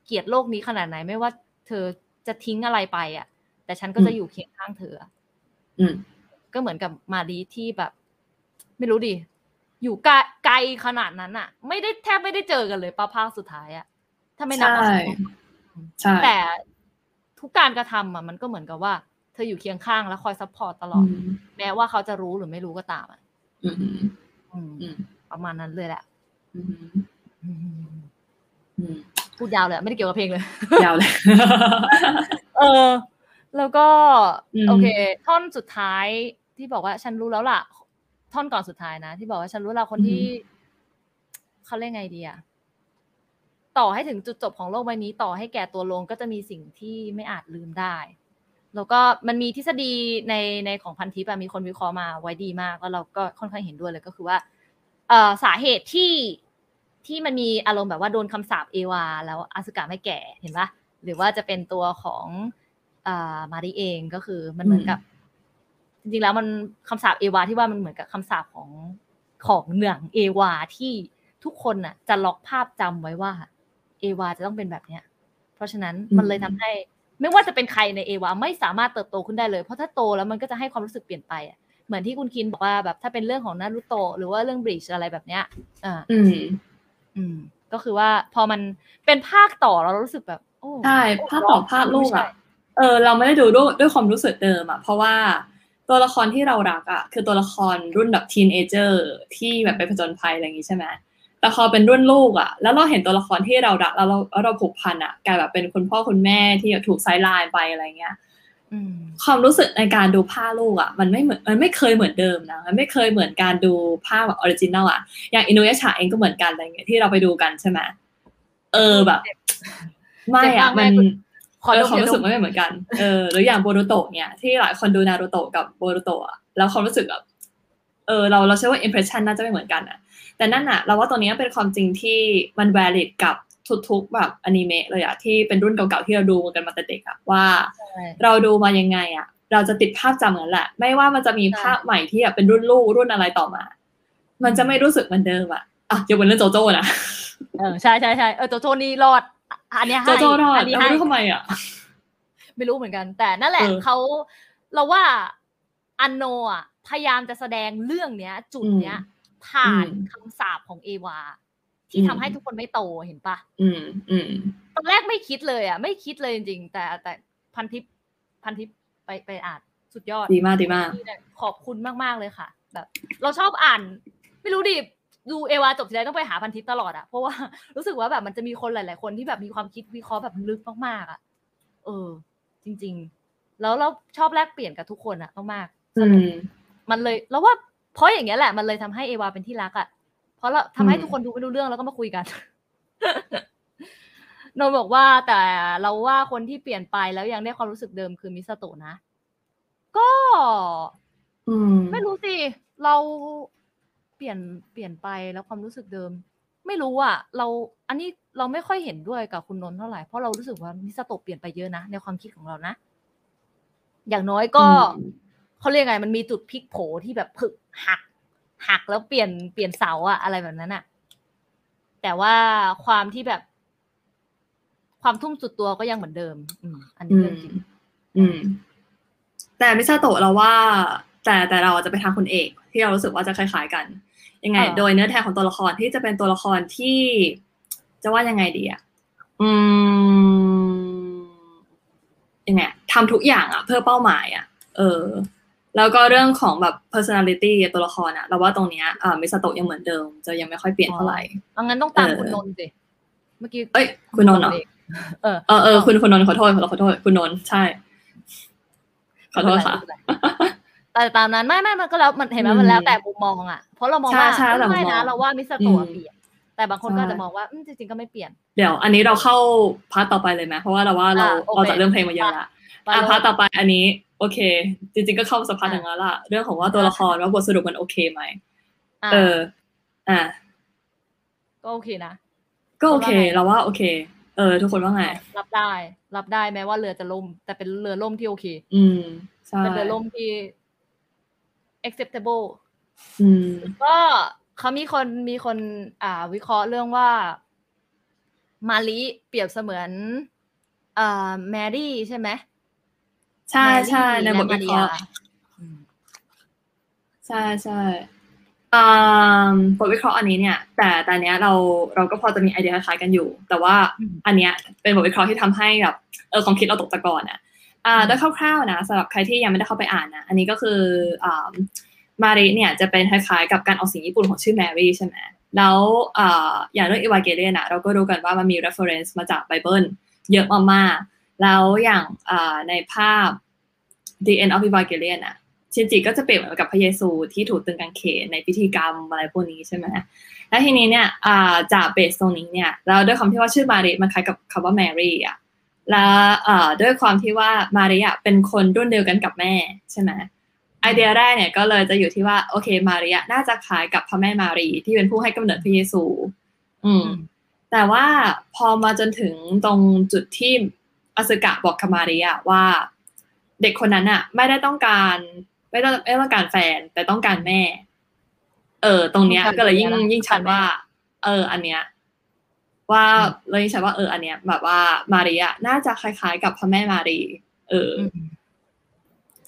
เกลียดโลกนี้ขนาดไหน ไม่ว่าเธอจะทิ้งอะไรไป อะ แต่ฉันก็จะอยู่เคียงข้างเธออะอืมก็เหมือนกับมารีที่แบบ ไม่รู้ดิอยู่ไกลไกลขนาดนั้นอะ ไม่ได้แทบไม่ได้เจอกันเลยป้าภาคสุดท้ายอะถ้าไม่นับใช่ว่าใช่แต่ทุกการกระทำอะ มันก็เหมือนกับว่าเธออยู่เคียงข้างแล้วคอย support ตลอดอืมแม้ว่าเขาจะรู้หรือไม่รู้ก็ตามอะอืมอืมอืมประมาณนั้นเลยแหละอืมอืมอืมพูดยาวเลยอะไม่ได้เกี่ยวกับเพลงเลย ยาวเลย เออ แล้วก็อืมโอเค ท่อนสุดท้ายที่บอกว่าฉันรู้แล้วล่ะ ท่อนก่อนสุดท้ายนะ ที่บอกว่าฉันรู้แล้วคนที่เขาเรียกไงดีอะต่อให้ถึงจุดจบของโลกใบนี้ ต่อให้แก่ตัวลงก็จะมีสิ่งที่ไม่อาจลืมได้ แล้วก็มันมีทฤษฎีในในของพันทิปมีคนวิเคราะห์มาไว้ดีมาก แล้วเราก็ค่อนข้างเห็นด้วยเลยก็คือว่าเอ่อสาเหตุที่ที่มันมีอารมณ์แบบว่าโดนคำสาปเอวา แล้วอาสึกะไม่แก่เห็นปะหรือว่าจะเป็นตัวของอ่ามาริเองก็คือมันเหมือนกับ จริงๆแล้วมันคำสาปเอวาที่ว่ามันเหมือนกับคำสาปของของเหนืองเอวาที่ทุกคนน่ะ จะล็อกภาพจำไว้ว่า เอวาจะต้องเป็นแบบเนี้ย เพราะฉะนั้นมันเลยทำให้ ไม่ว่าจะเป็นใครในเอวาไม่สามารถเติบโตขึ้นได้เลย เพราะถ้าโตแล้วมันก็จะให้ความรู้สึกเปลี่ยนไปอะเหมือนที่คุณคินบอกว่าแบบถ้าเป็นเรื่องของนารุโตะหรือว่าเรื่องบลีชอะไรแบบเนี้ยอ่าอืม อืม ก็คือว่าพอมันเป็นภาคต่อเรารู้สึกแบบโอ้ใช่ภาคต่อภาคลูกไม่ใช่อะเออเราไม่ได้ดูด้วยด้วยความรู้สึกเดิมอะเพราะว่าตัวละครที่เรารักอะคือตัวละครรุ่นแบบ teenager ที่แบบไปผจญภัยอะไรอย่างงี้ใช่ไหม แต่พอเป็นรุ่นลูกอะ แล้วเราเห็นตัวละครที่เรารักแล้วเราแล้วเราผูกพันอะกลายแบบเป็นคุณพ่อคุณแม่ที่ถูก sideline ไปอะไรเงี้ยอืมความรู้สึกในการดูภาคลูกอะ มันไม่เหมือนมันไม่เคยเหมือนเดิมนะมันไม่เคยเหมือนการดูภาคแบบ original อะอย่างอินุยะฉะเองก็เหมือนกันอะไรเงี้ยที่เราไปดูกันใช่ไหมเออแบบ ไม่เจ็บอะมากมันแม่คุณขอเอดอมความรู้สึกยาดมันไม่เหมือนกัน เออ หรืออย่างโบรูโตะเนี่ย ที่หลายคนดูนารูโตะกับโบรูโตะอะแล้วความรู้สึกแบบ เออ เราเราเชื่อว่า impression น่าจะไม่เหมือนกันอะ แต่นั่นอะเราว่าตัวเนี้ยเป็นความจริงที่มัน valid กับทุกๆแบบอนิเมะเลยอะที่เป็นรุ่นเก่าๆที่เราดูกันมาแต่เด็กอะว่าใช่เราดูมายังไงอะเราจะติดภาพจำเหมือนแหละ ไม่ว่ามันจะมีใช่ภาพใหม่ที่แบบเป็นรุ่นลูกรุ่นอะไรต่อมา มันจะไม่รู้สึกเหมือนเดิมอะอะยกเว้นเรื่องโจโจ้นะเออใช่ใช่ใช่เออโจโจนี่รอดอะอันเนี้ยโจให้โจ้รอด อันนี้เราให้ไม่รู้ทำไมอะไม่รู้เหมือนกัน แต่นั่นแหละเออเขาเราว่าอันโนอะพยายามจะแสดงเรื่องเนี้ย จุดเนี้ย ผ่านอืมคำสาปของเอวา ที่อืมทำให้ทุกคนไม่โตเห็นปะอืม อืมตอนแรกไม่คิดเลยอะ ไม่คิดเลยจริงๆแต่แต่พันทิปพันทิปไปไปอ่านสุดยอด ดีมากดีมากนี่เนี่ยขอบคุณมากๆเลยค่ะ แบบ เราชอบอ่าน ไม่รู้ดิดูเอวาจบทีไรต้องไปหาพันทิปตลอดอะเพราะว่ารู้สึกว่าแบบมันจะมีคนหลาย ๆ คนที่แบบมีความคิดวิเคราะห์แบบลึกมากๆอะเออ จริง ๆ แล้วเราชอบแลกเปลี่ยนกับทุกคนอะมากๆสอืนุกมมันเลย แล้วว่า เพราะอย่างเงี้ยแหละมันเลยทำให้เอวาเป็นที่รักอะ่ะ เพราะเราทำให้อืมทุกคนดูไม่รู้เรื่องแล้วก็มาคุยกันโนนบอกว่าแต่เราว่าคนที่เปลี่ยนไปแล้วยังได้ความรู้สึกเดิมคือมิสโตะนะ ก็อืมไม่รู้สิ เราเปลี่ยนเปลี่ยนไปแล้วความรู้สึกเดิม ไม่รู้อะ เราอันนี้เราไม่ค่อยเห็นด้วยกับคุณนนท์เท่าไหร่เพราะเรารู้สึกว่ามิสโตะเปลี่ยนไปเยอะนะในความคิดของเรานะ อย่างน้อยก็อืม เขาเรียกไงมันมีจุดพลิกโผที่แบบผึกหัก หักแล้วเปลี่ยนเปลี่ยนเสาอะอะไรแบบนั้นอะแต่ว่าความที่แบบ ความทุ่มสุดตัวก็ยังเหมือนเดิม อืม อันนี้อืเรื่อมงจริงอืม แต่มิซาโตะเราว่า แต่แต่เราจะไปทางคุณเอก ที่เรารู้สึกว่าจะคล้ายๆกัน ยังไงเออโดยเนื้อแท้ของตัวละครที่จะเป็นตัวละครที่ จะว่ายังไงดีอะอืมยังไงทำทุกอย่างอะเพื่อเป้าหมายอะเออ แล้วก็เรื่องของแบบ personality ตัวละครอะเราว่าตรงเนี้ยอ่ามิซาโตะยังเหมือนเดิม จะยังไม่ค่อยเปลี่ยนเท่าไหร่เอางั้นต้องตามเออคุณนนท์สิเมื่อกี้เอ้ยคุณนนท์เหรอเออเออเออคุณคุณนนท์ขอโทษขอโทษคุณนนท์ใช่ ขอโทษค่ะไม่เป็นไรไม่เป็นไรแต่ตามนั้นไม่ไม่มันก็แล้วมันเห็นไหมอืมมันแล้วแต่มุมมองอะเพราะเรามองว่าใช่ใช่แล้วแต่มุมไม่มองนะเราว่ามิสโตะอืมเปลี่ยนแต่บางคนก็ใช่อาจจะมองว่าอืมจริงๆก็ไม่เปลี่ยน เดี๋ยว อันนี้เราเข้า part ต่อไปเลยไหมเพราะว่าเราว่าเราอ่าโอเคเราจากเรื่องเพลงมาเยอะละไปอะเลย part ต่อไปอันนี้ โอเค จริง ๆ ก็เข้าสภาพอะอย่างนั้นละเรื่องของว่าตัวละครว่าบทสรุปมันโอเคไหมอะเออ อะก็โอเคนะ ก็โอเคว่าไงเราว่าโอเค เออ ทุกคนว่าไง รับได้ รับได้แม้ว่าเรือจะล่ม แต่เป็นเรือล่มที่โอเค อืมใช่เป็นเรือล่มที่ acceptable อืมก็เขามีคนมีคน อ่า วิเคราะห์เรื่องว่า มาลิเปรียบเสมือนอ่าแมรี่ใช่ไหม ใช่ใช่แมรี่ในบทและวิเคราะห์มาริยาอืมใช่ใช่อ่าบทวิเคราะห์อันนี้เนี่ย แต่แต่อันเนี้ยเราเราก็พอจะมีไอเดียคล้ายๆกันอยู่ แต่ว่าอืมอันเนี้ยเป็นบทวิเคราะห์ที่ทำให้แบบเออความคิดเราตกตะกอนอะอ่าอืมโดยคร่าวๆนะสำหรับใครที่ยังไม่ได้เข้าไปอ่านนะอันนี้ก็คืออ่ามาริเนี่ยจะเป็นคล้ายๆกับการออกเสียงญี่ปุ่นของชื่อแมรี่ใช่ไหมแล้วอ่าอย่างเรื่องอีวาเกเลียนอะเราก็รู้กันว่ามันมี reference มาจากไบเบิลเยอะมากๆ แล้วอย่างในภาพ The End of Evangelion อะชินจิก็จะเปรียบเหมือนกับพระเยซูที่ถูกตรึงกางเขนในพิธีกรรมอะไรพวกนี้ใช่ไหมแล้วทีนี้เนี่ยจาก base ตรงนี้เนี่ยแล้วด้วยความที่ว่าชื่อมาริมันคล้ายกับคำว่าแมรี่อะแล้วด้วยความที่ว่ามาริอะเป็นคนรุ่นเดียวกันกับแม่ใช่ไหมไอเดียแรกเนี่ยก็เลยจะอยู่ที่ว่าโอเคมาริอะน่าจะคล้ายกับพระแม่มารีที่เป็นผู้ให้กำเนิดพระเยซู อืม แต่ว่าพอมาจนถึงตรงจุดที่ อสึกะบอกกับมาริอะว่า เด็กคนนั้นอะไม่ได้ต้องการ ไม่ต้องไม่ต้องการแฟน แต่ต้องการแม่ เออ ตรงเนี้ยต้องการก็เลยยิ่งแม่นะยิ่งชัดต้องการแม่ว่า เออ อันเนี้ยว่าอืมเลยยิ่งชัดว่าเอออันเนี้ยแบบว่ามาริอะน่าจะคล้าย ๆ กับพระแม่มารีเออออืม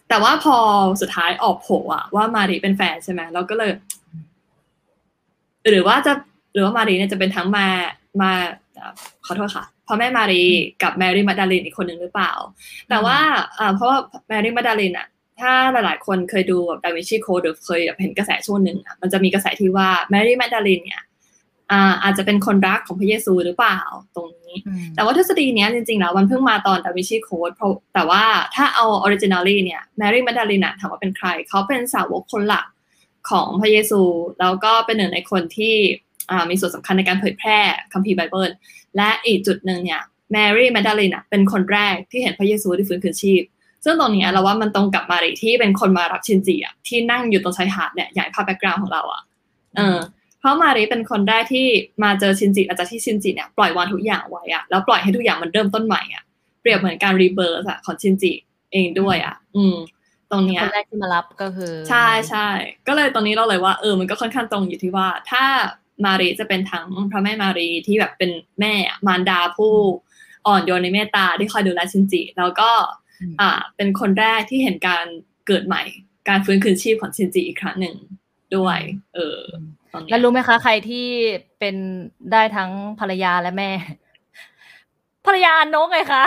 แต่ว่าพอสุดท้ายออกโผล่อะว่ามารีเป็นแฟนใช่ไหมเราก็เลย หรือว่าจะหรือว่ามารีเนี่ยจะเป็นทั้งมามาเอ่อขอโทษค่ะ พระแม่มารีกับแมรี่แม็กดาลีนอีกคนหนึ่งหรือเปล่า แต่ว่าอ่าเพราะว่าแมรี่แม็กดาลีนอะถ้าหลายๆคนเคยดูแบบ Da Vinci Code หรือเคยแบบเห็นกระแสช่วงหนึ่งอะมันจะมีกระแสที่ว่าแมรี่แม็กดาลีนเนี่ยอ่าอาจจะเป็นคนรักของพระเยซูหรือเปล่าตรงนี้อืมแต่ว่าทฤษฎีเนี้ยจริงๆแล้วมันเพิ่งมาตอนดาวินชีโค้ดเพราะแต่ว่าถ้าเอา originally เนี่ยแมรี่มาดาลินถามว่าเป็นใคร เขาเป็นสาวกคนหลักของพระเยซู แล้วก็เป็นหนึ่งในคนที่อ่ามีส่วนสำคัญในการเผยแพร่คัมภีร์ไบเบิล และอีกจุดหนึ่งเนี่ยแมรี่มาดาลินเป็นคนแรกที่เห็นพระเยซูที่ฟื้นคืนชีพ ซึ่งตรงเนี้ยเราว่ามันตรงกับมาริที่เป็นคนมารับชินจิอะที่นั่งอยู่ตรงชายหาดเนี่ยอย่างภาพ background ของเราอะเออเพราะมาริเป็นคนแรกที่มาเจอชินจิหลังจากที่ชินจิเนี่ยปล่อยวางทุกอย่างไว้อะแล้วปล่อยให้ทุกอย่างมันเริ่มต้นใหม่อะเปรียบเหมือนการรีเบิร์สอะของชินจิเองด้วยอะอืม ตรงเนี้ยคนแรกที่มารับก็คือ ใช่ใช่ก็เลยตรงนี้เราเลยว่าเออมันก็ค่อนข้างตรงอยู่ที่ว่า ถ้า มารีจะเป็นทั้งพระแม่มารีที่แบบเป็นแม่อะมารดาผู้อ่อนโยนในเมตตาที่คอยดูแลชินจิ แล้วก็อ่าเป็นคนแรกที่เห็นการเกิดใหม่ การฟื้นคืนชีพของชินจิอีกครั้งหนึ่งด้วย เออตรงเนี้ยแล้วรู้ไหมคะ ใครที่เป็นได้ทั้งภรรยาและแม่ ภรรยาอันโนกไงคะ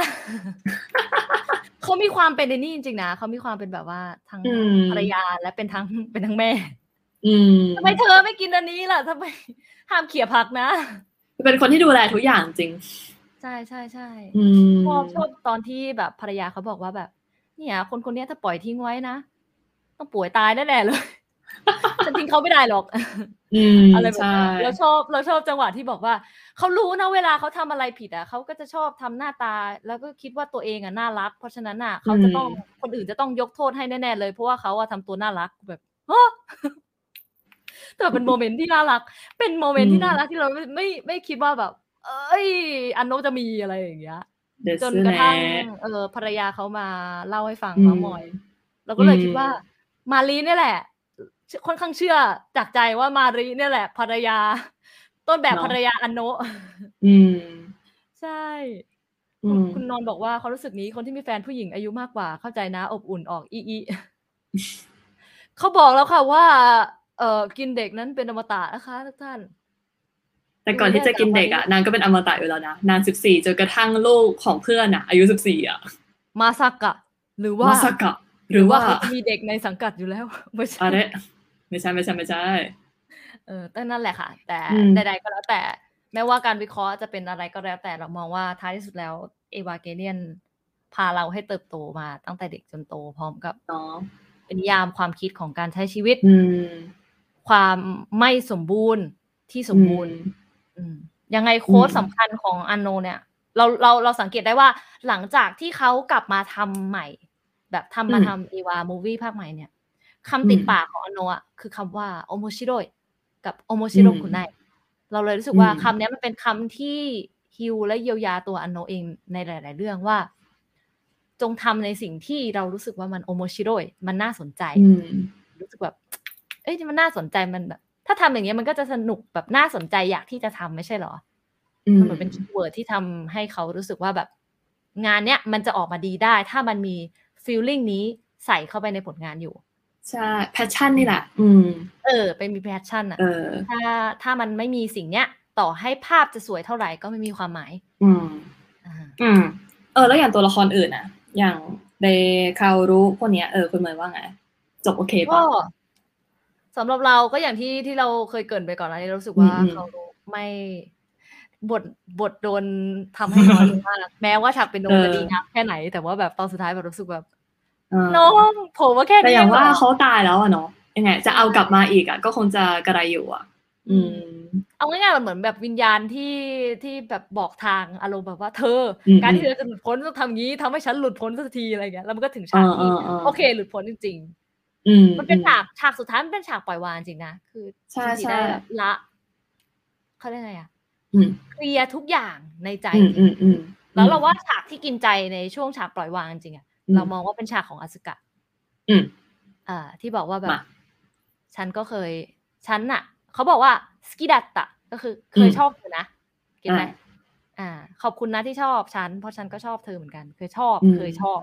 เขามีความเป็นในนี่จริงๆนะเขามีความเป็นแบบว่าทั้งอืมภรรยาและเป็นทั้งเป็นทั้งแม่ อืมทำไมเธอไม่กินอันนี้ล่ะทำไมห้ามเขี่ยผักนะ เป็นคนที่ดูแลทุกอย่างจริง ใช่ใช่ใช่อืมชอบชอบตอนที่แบบภรรยาเขาบอกว่าแบบ เนี่ยคนคนเนี้ยถ้าปล่อยทิ้งไว้นะ ต้องป่วยตายแน่ๆเลยฉันทิ้งเขาไม่ได้หรอกอืมอะไรแบบใช่นี้เราชอบเราชอบจังหวะที่บอกว่าเขารู้นะเวลาเขาทำอะไรผิดอะเขาก็จะชอบทำหน้าตา แล้วก็คิดว่าตัวเองอะน่ารัก เพราะฉะนั้นอะเขาจะต้องคนอื่นจะต้องยกโทษให้แน่ๆเลย เพราะว่าเขาอะทำตัวน่ารักแบบฮะ แต่เป็นโมเมนต์ที่น่ารัก เป็นโมเมนต์ที่น่ารักที่เราไม่ไม่ไม่คิดว่าแบบ เอ้ย อันโนจะมีอะไรอย่างเงี้ยเดี๋ยวจนซื้อกระทั่งแน่เออภรรยาเขามาเล่าให้ฟังอืมมามอย เราก็เลยอืมคิดว่า มารีเนี่ยแหละ ค่อนข้างเชื่อจากใจว่ามารีเนี่ยแหละ ภรรยา ต้นแบบภรรยาอันโนะอืมใช่อืคุณมคุณนอนบอกว่าเขารู้สึกนี้คนที่มีแฟนผู้หญิงอายุมากกว่าเข้าใจนะ อบอุ่นออกอีอีเขาบอกแล้วค่ะว่า เออกินเด็กนั้นเป็นอมตะนะคะทุกท่าน แต่ก่อนที่จะกินเด็กอะนางก็เป็นอมตะอยู่แล้วนะนางสิบสี่จนกระทั่งลูกของเพื่อนอะ อายุสิบสี่อะ มาซักะ หรือว่ามาสกะ หรือว่าเขาจะมีเด็กในสังกัดอยู่แล้วไม่ใช่อะไรไม่ใช่ไม่ใช่ไม่ใช่เออแต่นั่นแหละค่ะ แต่อืมใดๆก็แล้วแต่แม้ว่าการวิเคราะห์จะเป็นอะไรก็แล้ว แต่เรามองว่าท้ายที่สุดแล้วเอวาเกเลียนพาเราให้เติบโตมาตั้งแต่เด็กจนโตพร้อมกับเนาะเป็นนิยามความคิดของการใช้ชีวิตอืม ความไม่สมบูรณ์ที่สมบูรณ์อืมอืมยังไงโค้ดอืมสำคัญของอันโนเนี่ย เราเราเราสังเกตได้ว่าหลังจากที่เขากลับมาทำใหม่ แบบทำมาทำเอวามูวี่ภาคใหม่เนี่ยคำติดปากของอันโนอะคือคำว่าโอโมชิโรยกับโอโมชิโรคุไนเราเลยรู้สึกว่าคำเนี้ยมันเป็นคำที่ฮิวและเยียวยาตัวอันโนเองในหลาย ๆ เรื่องว่า จงทำในสิ่งที่เรารู้สึกว่ามันโอโมชิโรยมันน่าสนใจอืมรู้สึกแบบ เอ้ยมันน่าสนใจมันแบบ ถ้าทำอย่างเงี้ยมันก็จะสนุกแบบน่าสนใจอยากที่จะทำไม่ใช่เหรออืมมันเหมือนเป็น keyword ที่ทำให้เขารู้สึกว่าแบบ งานเนี้ยมันจะออกมาดีได้ ถ้ามันมี feeling นี้ใส่เข้าไปในผลงานอยู่ใช่ pas sion นี่แหละอืม เออ เป็นมี passion อะเออถ้าถ้ามันไม่มีสิ่งเนี้ย ต่อให้ภาพจะสวยเท่าไหร่ก็ไม่มีความหมาย อืมอ่าอืม เออ แล้วอย่างตัวละครอื่นอะอย่างเดคารู้พวกเนี้ยเออคุณเหมยว่าไง จบโอเคก็ปะ สำหรับเราก็อย่างที่ที่เราเคยเกรินไปก่อนแล้วนี่เรารู้สึกว่าอืมอืมเขาไม่บทบทโดนทำให้น้อยลงมากแม้ว่าฉากเป็นโนจะดีงามแค่ไหน แต่ว่าแบบตอนสุดท้ายแบบรู้สึกแบบเออน้องผมว่าแค่แต่นี้อย่างว่าเหรเขาตายแล้วอะเนาะยังไง จะเอากลับมาอีกอะก็คงจะกระไรอยู่อะอืม เอาง่ายๆมันเหมือนแบบวิญญาณที่ที่แบบบอกทางอารมณ์แบบว่าเธออมการที่เธอจะหลุดพ้นต้องทำงี้ทำให้ฉันหลุดพ้นสักทีอะไรเงี้ยแล้วมันก็ถึงเอฉากอเอที่อเออโอเค หลุดพ้นจริงอื มๆมันเป็นฉากฉากสุดท้ายมันเป็นฉากปล่อยวางจริงนะคือใช่จริงๆใช่ได้แบบละเขาเรียกไงอะอืมเคลียร์ทุกอย่างในใจอืมอืมอืมแล้วเราว่าฉากที่กินใจในช่วงฉากปล่อยวางจริงๆอะอืมเรามองว่าเป็นฉากของอสึกะ อืมอ่า ที่บอกว่าแบบมาฉันก็เคย ฉันน่ะเขาบอกว่าสกิดัตตะก็คือ เคยอืมชอบเธอนะ get ไหมอ่าอ่า ขอบคุณนะที่ชอบฉัน เพราะฉันก็ชอบเธอเหมือนกัน เคยชอบอืมเคยชอบ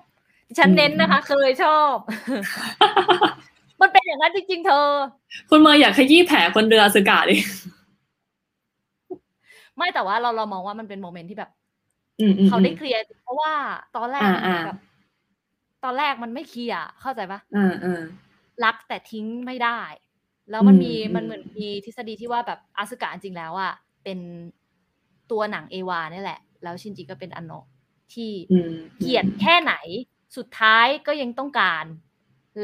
ฉันอืมเน้นนะคะ เคยชอบ มันเป็นอย่างนั้นจริง ๆ เธอ คุณเมย์อยากขยี้แผลคนเรืออาสึกะดิไม่แต่ว่าเราเรามองว่ามันเป็น moment ที่แบบอืมอืมเขาได้ clearร์เพราะว่าตอนแรกอ่ามันเหมือนอ่าแบบตอนแรกมันไม่เคลียร์เข้าใจปะอ่าอ่ารักแต่ทิ้งไม่ได้ แล้วมันมีอืมมันเหมือนมีทฤษฎีที่ว่าแบบอาสึกะจริงๆแล้วอะเป็นตัวหนังเอวาเนี่ยแหละ แล้วชินจิก็เป็นอันโนะที่อืมเกลียดแค่ไหน สุดท้ายก็ยังต้องการ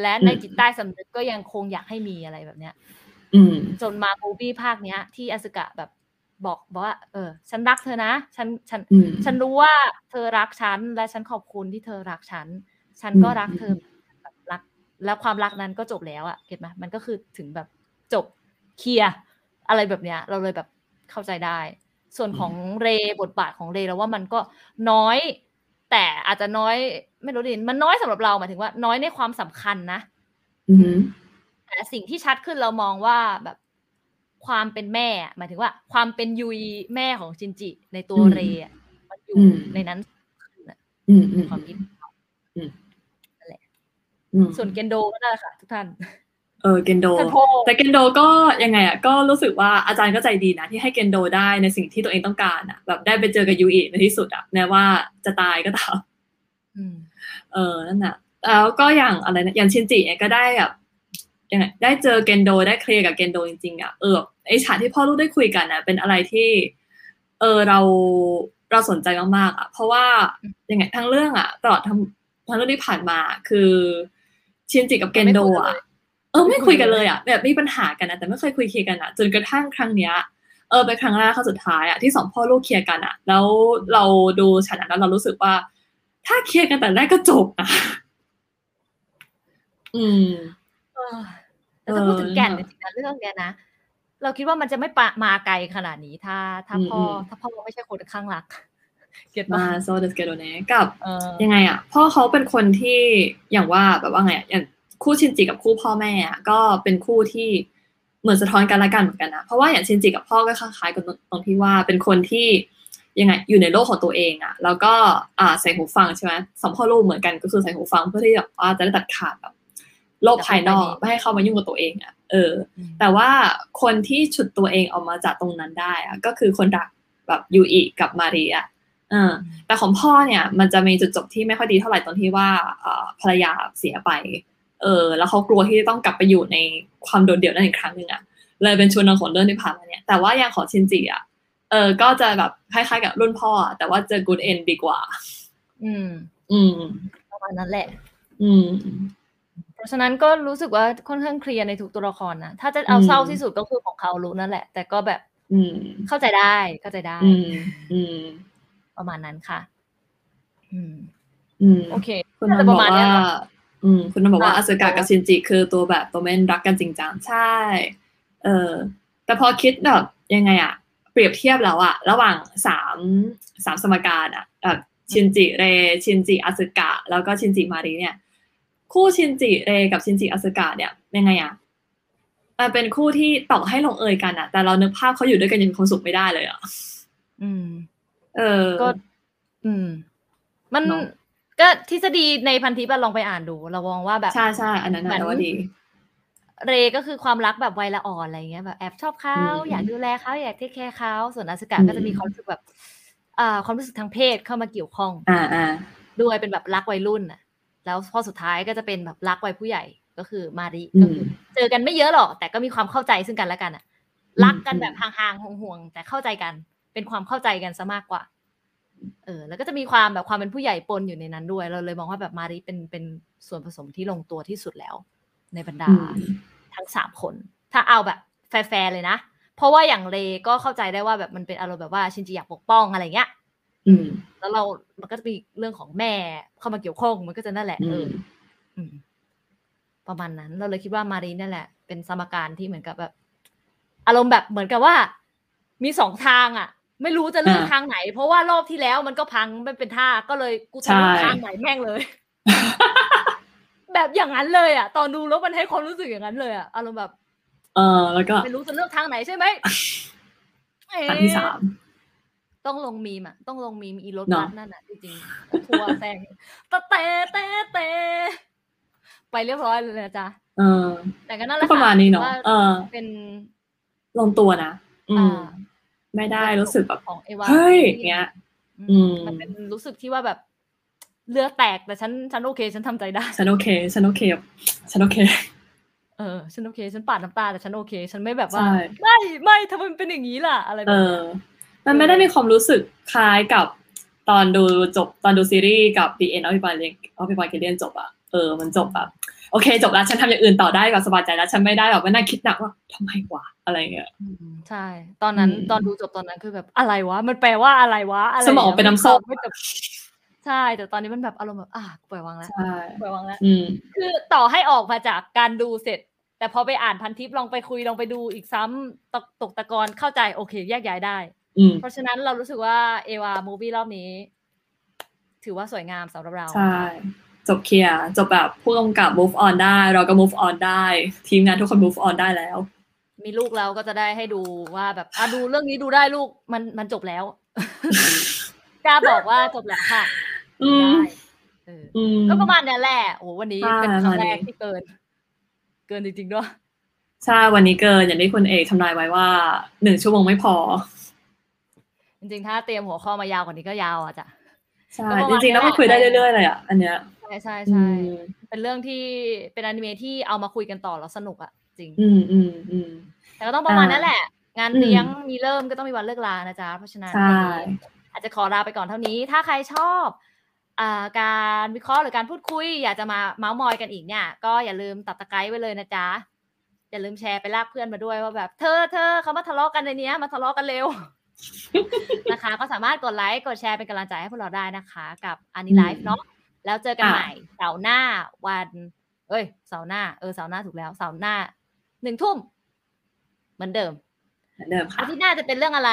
และในจิตใต้สำนึกก็ยังคงอยากให้มีอะไรแบบเนี้ยอืมจนมามูบี้ภาคเนี้ย ที่อาสึกะแบบบอกบอกว่า เออ ฉันรักเธอนะ ฉันฉันอืมฉันรู้ว่าเธอรักฉัน และฉันขอบคุณที่เธอรักฉัน ฉันก็อืมรักเธอแบบรัก แล้วความรักนั้นก็จบแล้วอะเก็ตไหมมันก็คือถึงแบบจบเคลียร์อะไรแบบเนี้ย เราเลยแบบเข้าใจได้ ส่วนของเรย์บทบาทของเรย์แล้วว่ามันก็น้อย แต่อาจจะน้อยไม่รู้ดิมันน้อยสำหรับเราหมายถึงว่า น้อยในความสำคัญนะอืมแต่สิ่งที่ชัดขึ้นเรามองว่าแบบความเป็นแม่อะหมายถึงว่า ความเป็นยุยแม่ของจินจิ ในตัวอืมเรย์อะมันอยู่อืมในนั้นอืมอืในมความคิดอืมส่วนเกนโดก็นั่นแหละค่ะ ทุกท่าน เออเกนโดท่านโทแต่เกนโดก็ยังไงอะก็รู้สึกว่าอาจารย์ก็ใจดีนะ ที่ให้เกนโดได้ในสิ่งที่ตัวเองต้องการอะ แบบได้ไปเจอกับยูอิในที่สุดอะแม้ว่าจะตายก็ตามอืมเออนั่นน่ะแล้วก็อย่างอะไรนะอย่างชินจิเนี่ยก็ได้แบบยังไงได้เจอเกนโดได้เคลียร์กับเกนโดจริงๆอะเออไอฉากที่พ่อลูกได้คุยกันอะเป็นอะไรที่ เออเราเราสนใจมากๆอะ เพราะว่ายังไงทั้งเรื่องอะตลอดทั้งทั้งเรื่องที่ผ่านมาคือชินจิกับเกนโดอะ เออไม่คุยกันเลยอะแบบมีปัญหากันนะแต่ไม่เคยคุยเคลียร์กันอะ จนกระทั่งครั้งเนี้ยเออเป็นครั้งแรกครั้งสุดท้ายอะที่สองพ่อลูกเคลียร์กันอะแล้วเราดูฉากนั้นแล้วเรารู้สึกว่า ถ้าเคลียร์กันแต่แรกก็จบอะอืมเออแต่ถ้าพูดถึงแก่นเอจอริงๆนะเรื่องเนี้ยนะเราคิดว่ามันจะไม่ปะมาไกลขนาดนี้ถ้าถ้าอืมพ่ออืมถ้าพ่อไม่ใช่คนข้างรักเก็ตมาปะโซเดสเกโดเนกับเออยังไงอะพ่อเขาเป็นคนที่อย่างว่าแบบว่าไงอะอย่าง คู่ชินจิกับคู่พ่อแม่อะก็เป็นคู่ที่เหมือนสะท้อนกันและกันเหมือนกันนะเพราะว่าอย่างชินจิกับพ่อก็คล้ายๆกันตรงที่ว่าเป็นคนที่ยังไงอยู่ในโลกของตัวเองอะแล้วก็อ่าใส่หูฟังใช่ไหมสองพ่อลูกเหมือนกันก็คือใส่หูฟังเพื่อที่แบบว่าจะได้ตัดขาดแบบโลกภายนอกไม่ให้เข้ามายุ่งกับตัวเองอะเอออืมแต่ว่าคนที่ฉุดตัวเองออกมาจากตรงนั้นได้อะก็คือคนรักแบบยูอิกับมาเรียเออแต่ของพ่อเนี่ยมันจะมีจุดจบที่ไม่ค่อยดีเท่าไหร่ตอนที่ว่าเอ่อภรรยาเสียไป เออแล้วเขากลัวที่จะต้องกลับไปอยู่ในความโดดเดี่ยวนั้นอีกครั้งหนึ่งอะเลยเป็นชวนนางของเรื่องที่ผ่านมาเนี่ยแต่ว่าอย่างของชินจิอะเออก็จะแบบคล้ายๆกับรุ่นพ่ออะแต่ว่าเจอ good end ดีกว่า อืม อืมประมาณนั้นแหละ อืม เพราะฉะนั้นก็รู้สึกว่าค่อนข้างเคลียร์ในทุกตัวละครนะถ้าจะเอาอืมเศร้าที่สุดก็คือของเขารู้นั่นแหละ แต่ก็แบบ อืม เข้าใจได้เข้าใจได้ อืมอืมประมาณนั้นค่ะ อืม อืม โอเคคุณน่านัจะนปบอระกมาณเนี้ว่ายเน อะอืมคุณนันบอกว่าอะอาสึกะกับชินจิคือตัวแบบตัวเม่นรักกันจริงจังใช่ เออ แต่พอคิดแบบยังไงอะเปรียบเทียบแล้วอะระหว่างสามสามสมการอะแบบชินจิเร ชินจิอาสึกะ แล้วก็ชินจิมารีเนี่ย คู่ชินจิเรกับชินจิอาสึกะเนี่ยยังไงอะมันเป็นคู่ที่ต่อให้ลงเอยกันอะแต่เรานึกภาพเขาอยู่ด้วยกันยังมีความสุขไม่ได้เลยอะอืม เออก็ อืม มันเนอะ ก็ทฤษฎีในพันทิปอะลองไปอ่านดูเรามองว่าแบบใช่ใช่อันนั้นเหมืนะอนแต่ว่าดี เรก็คือความรักแบบวัยละอ่อนอะไรเงี้ยแบบแอบชอบเขาอืมอยากดูแลเขาอยากเทคแคร์เขาส่วนอาสกะอืมก็จะมีความรู้สึกแบบอ่าความรู้สึกทางเพศเข้ามาเกี่ยวข้อง อ่าอ่าด้วยเป็นแบบรักวัยรุ่นน่ะ แล้วพอสุดท้ายก็จะเป็นแบบรักวัยผู้ใหญ่ก็คือมาริอืมก็คือเจอกันไม่เยอะหรอก แต่ก็มีความเข้าใจซึ่งกันและกันอะอืมรักกันแบบอืมห่างๆห่วงๆแต่เข้าใจกัน เป็นความเข้าใจกันซะมากกว่า เออแล้วก็จะมีความแบบความเป็นผู้ใหญ่ปนอยู่ในนั้นด้วย เราเลยมองว่าแบบมาริเป็นเป็นส่วนผสมที่ลงตัวที่สุดแล้ว ในบรรดาอืมทั้งสามคน ถ้าเอาแบบแฟร์ๆเลยนะ เพราะว่าอย่างเรก็เข้าใจได้ว่าแบบมันเป็นอารมณ์แบบว่าชินจิอยากปกป้องอะไรเงี้ยอืมแล้วเรา มันก็จะมีเรื่องของแม่เข้ามาเกี่ยวข้องมันก็จะนั่นแหละอืเอมออืมประมาณนั้น เราเลยคิดว่ามารีนั่นแหละ เป็นสมการที่เหมือนกับแบบ อารมณ์แบบเหมือนกับว่า มีสองทางอะ ไม่รู้จะเลือกอ่าทางไหน เพราะว่ารอบที่แล้วมันก็พังไม่เป็นท่าก็เลยกูจะเลือกใช่ทางไหนแม่งเลย แบบอย่างนั้นเลยอะ ตอนดูแล้วมันให้ความรู้สึกอย่างนั้นเลยอะอารมณ์แบบ เออแล้วก็ไม่รู้จะเลือกทางไหนใช่ไหมเอ๊ะอันที่สามต้องลงมีมอะต้องลงมีมอีรถเนอะบัสนั่นอะจริงๆทัวร์แซงตะเตะเตะเตะไปเรียบร้อยเลยนะจ๊ะเออแต่ก็นั่นแหก็ละประมาณนี้เนาะว่เออเป็นลงตัวนะ อืมอ่า ไม่ได้รู้สึกแบบของเอวาเฮ้ยเงี้ยอืมมันเป็นรู้สึกที่ว่าแบบเลือดแตกแต่ฉันฉันโอเค ฉันทำใจได้ฉันโอเค ฉันโอเคแบบฉันโอเคเออฉันโอเค ฉันปาดน้ำตาแต่ฉันโอเค ฉันไม่แบบว่าใช่ไม่ไม่ทำไมมันเป็นอย่างนี้ล่ะ อะไรแบเอบนี้อมันไม่ได้มีความรู้สึกคล้ายกับตอนดูจบตอนดูซีรีส์กับ The End of Pippa of Pippa k e d i a n จบอะเออ มันจบแบบ โอเค จบแล้วฉันทำอย่างอื่นต่อได้แบบสบายใจแล้ว ฉันไม่ได้แบบมานั่งคิดหนักว่าทำไมวะอะไรเงี้ยอืมใช่ ตอนนั้นอืมตอนดูจบตอนนั้นคือแบบอะไรวะ มันแปลว่าอะไรวะอะไรสมองเป็นน้ำส้มไม่จบใช่ แต่ตอนนี้มันแบบอารมณ์แบบอะปล่อยวางแล้วใช่ปล่อยวางแล้วอืมคือต่อให้ออกมาจากการดูเสร็จ แต่พอไปอ่านพันทิปลองไปคุยลองไปดูอีกซ้ำตกตกตะกอนเข้าใจโอเค แยกย้ายได้อืมเพราะฉะนั้นเรารู้สึกว่าเอวามูวี่รอบนี้ ถือว่าสวยงามสำหรับเราใช่ จบเคลียร์จบแบบผู้กำกับ move on ได้ เราก็ move on ได้ ทีมงานทุกคน move on ได้แล้ว มีลูกแล้วก็จะได้ให้ดูว่าแบบอะดูเรื่องนี้ดูได้ลูกมันมันจบแล้วกล้าบอกว่าจบแล้วค่ะอืมได้เอออืมก็ประมาณนี้แหละโอ้วันนี้ใช่เป็นครั้งแรกประมาณนี้ที่เกิน เกินจริงๆด้วยใช่วันนี้เกินอย่างที่คุณเอกทำนายไว้ว่าหนึ่งชั่วโมงไม่พอ จริงๆ ถ้าเตรียมหัวข้อมายาวกว่านี้ก็ยาวอะจ้ะใช่ก็ประจมาณริงๆแล้วมันนี้แหละคุยได้เรื่อยๆเลยอะอันเนี้ยใช่ใช่อืใช่มเป็นเรื่องที่เป็นอนิเมะที่เอามาคุยกันต่อแล้วสนุกอะจริง อืมอืมอืมแต่ก็ต้องประมาณอ่านั้นแหละ งานอืมเลี้ยงมีเริ่มก็ต้องมีวันเลิกลานะจ๊ะเพราะฉะนั้นใช่วันนี้อาจจะขอลาไปก่อนเท่านี้ ถ้าใครชอบอ่าการวิเคราะห์หรือการพูดคุย อยากจะมาเมาส์มอยกันอีกเนี่ย ก็อย่าลืมตับตะไคร้ไว้เลยนะจ๊ะอย่าลืมแชร์ไปลากเพื่อนมาด้วยว่าแบบ เธอเธอเขามาทะเลาะกันในเนี้ยมาทะเลาะกันเร็วนะคะ ก็สามารถกดไลค์กดแชร์เป็นกำลังใจให้พวกเราได้นะคะ กับอันนี้ไลฟ์เนาะ แล้วเจอกันค่ะใหม่เสาร์หน้าวัน เอ้ยเสาร์หน้าเออเสาร์หน้าถูกแล้วเสาร์หน้าหนึ่งทุ่มเหมือนเดิมเหมือนเดิมอาค่ะทิตย์หน้าจะเป็นเรื่องอะไร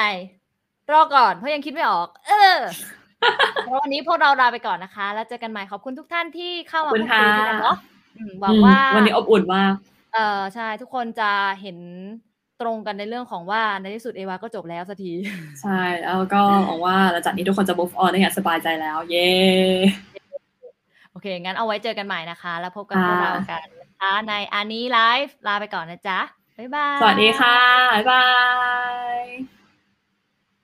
รอก่อนเพราะยังคิดไม่ออก เออเพราะวันนี้พวกเราลาไปก่อนนะคะ แล้วเจอกันใหม่ขอบคุณทุกท่านที่เข้ามาขอบคุพูณดคุยด้วยกันค่ะเนาะอืมหวังอืมว่าวันนี้อบอุ่นมากเออใช่ทุกคนจะเห็นตรงกันในเรื่องของว่าในที่สุดเอวาก็จบแล้วสักที ใช่ แล้วก็หวังว่าหลังจากนี้ทุกคนจะ move on ได้อย่างสบายใจแล้ว เย้ โอเค งั้นเอาไว้เจอกันใหม่นะคะ แล้วพบกับพวกเรากันนะคะในอันนี้ไลฟ์ลาไปก่อนนะจ๊ะ บ๊ายบาย สวัสดีค่ะ บ๊ายบาย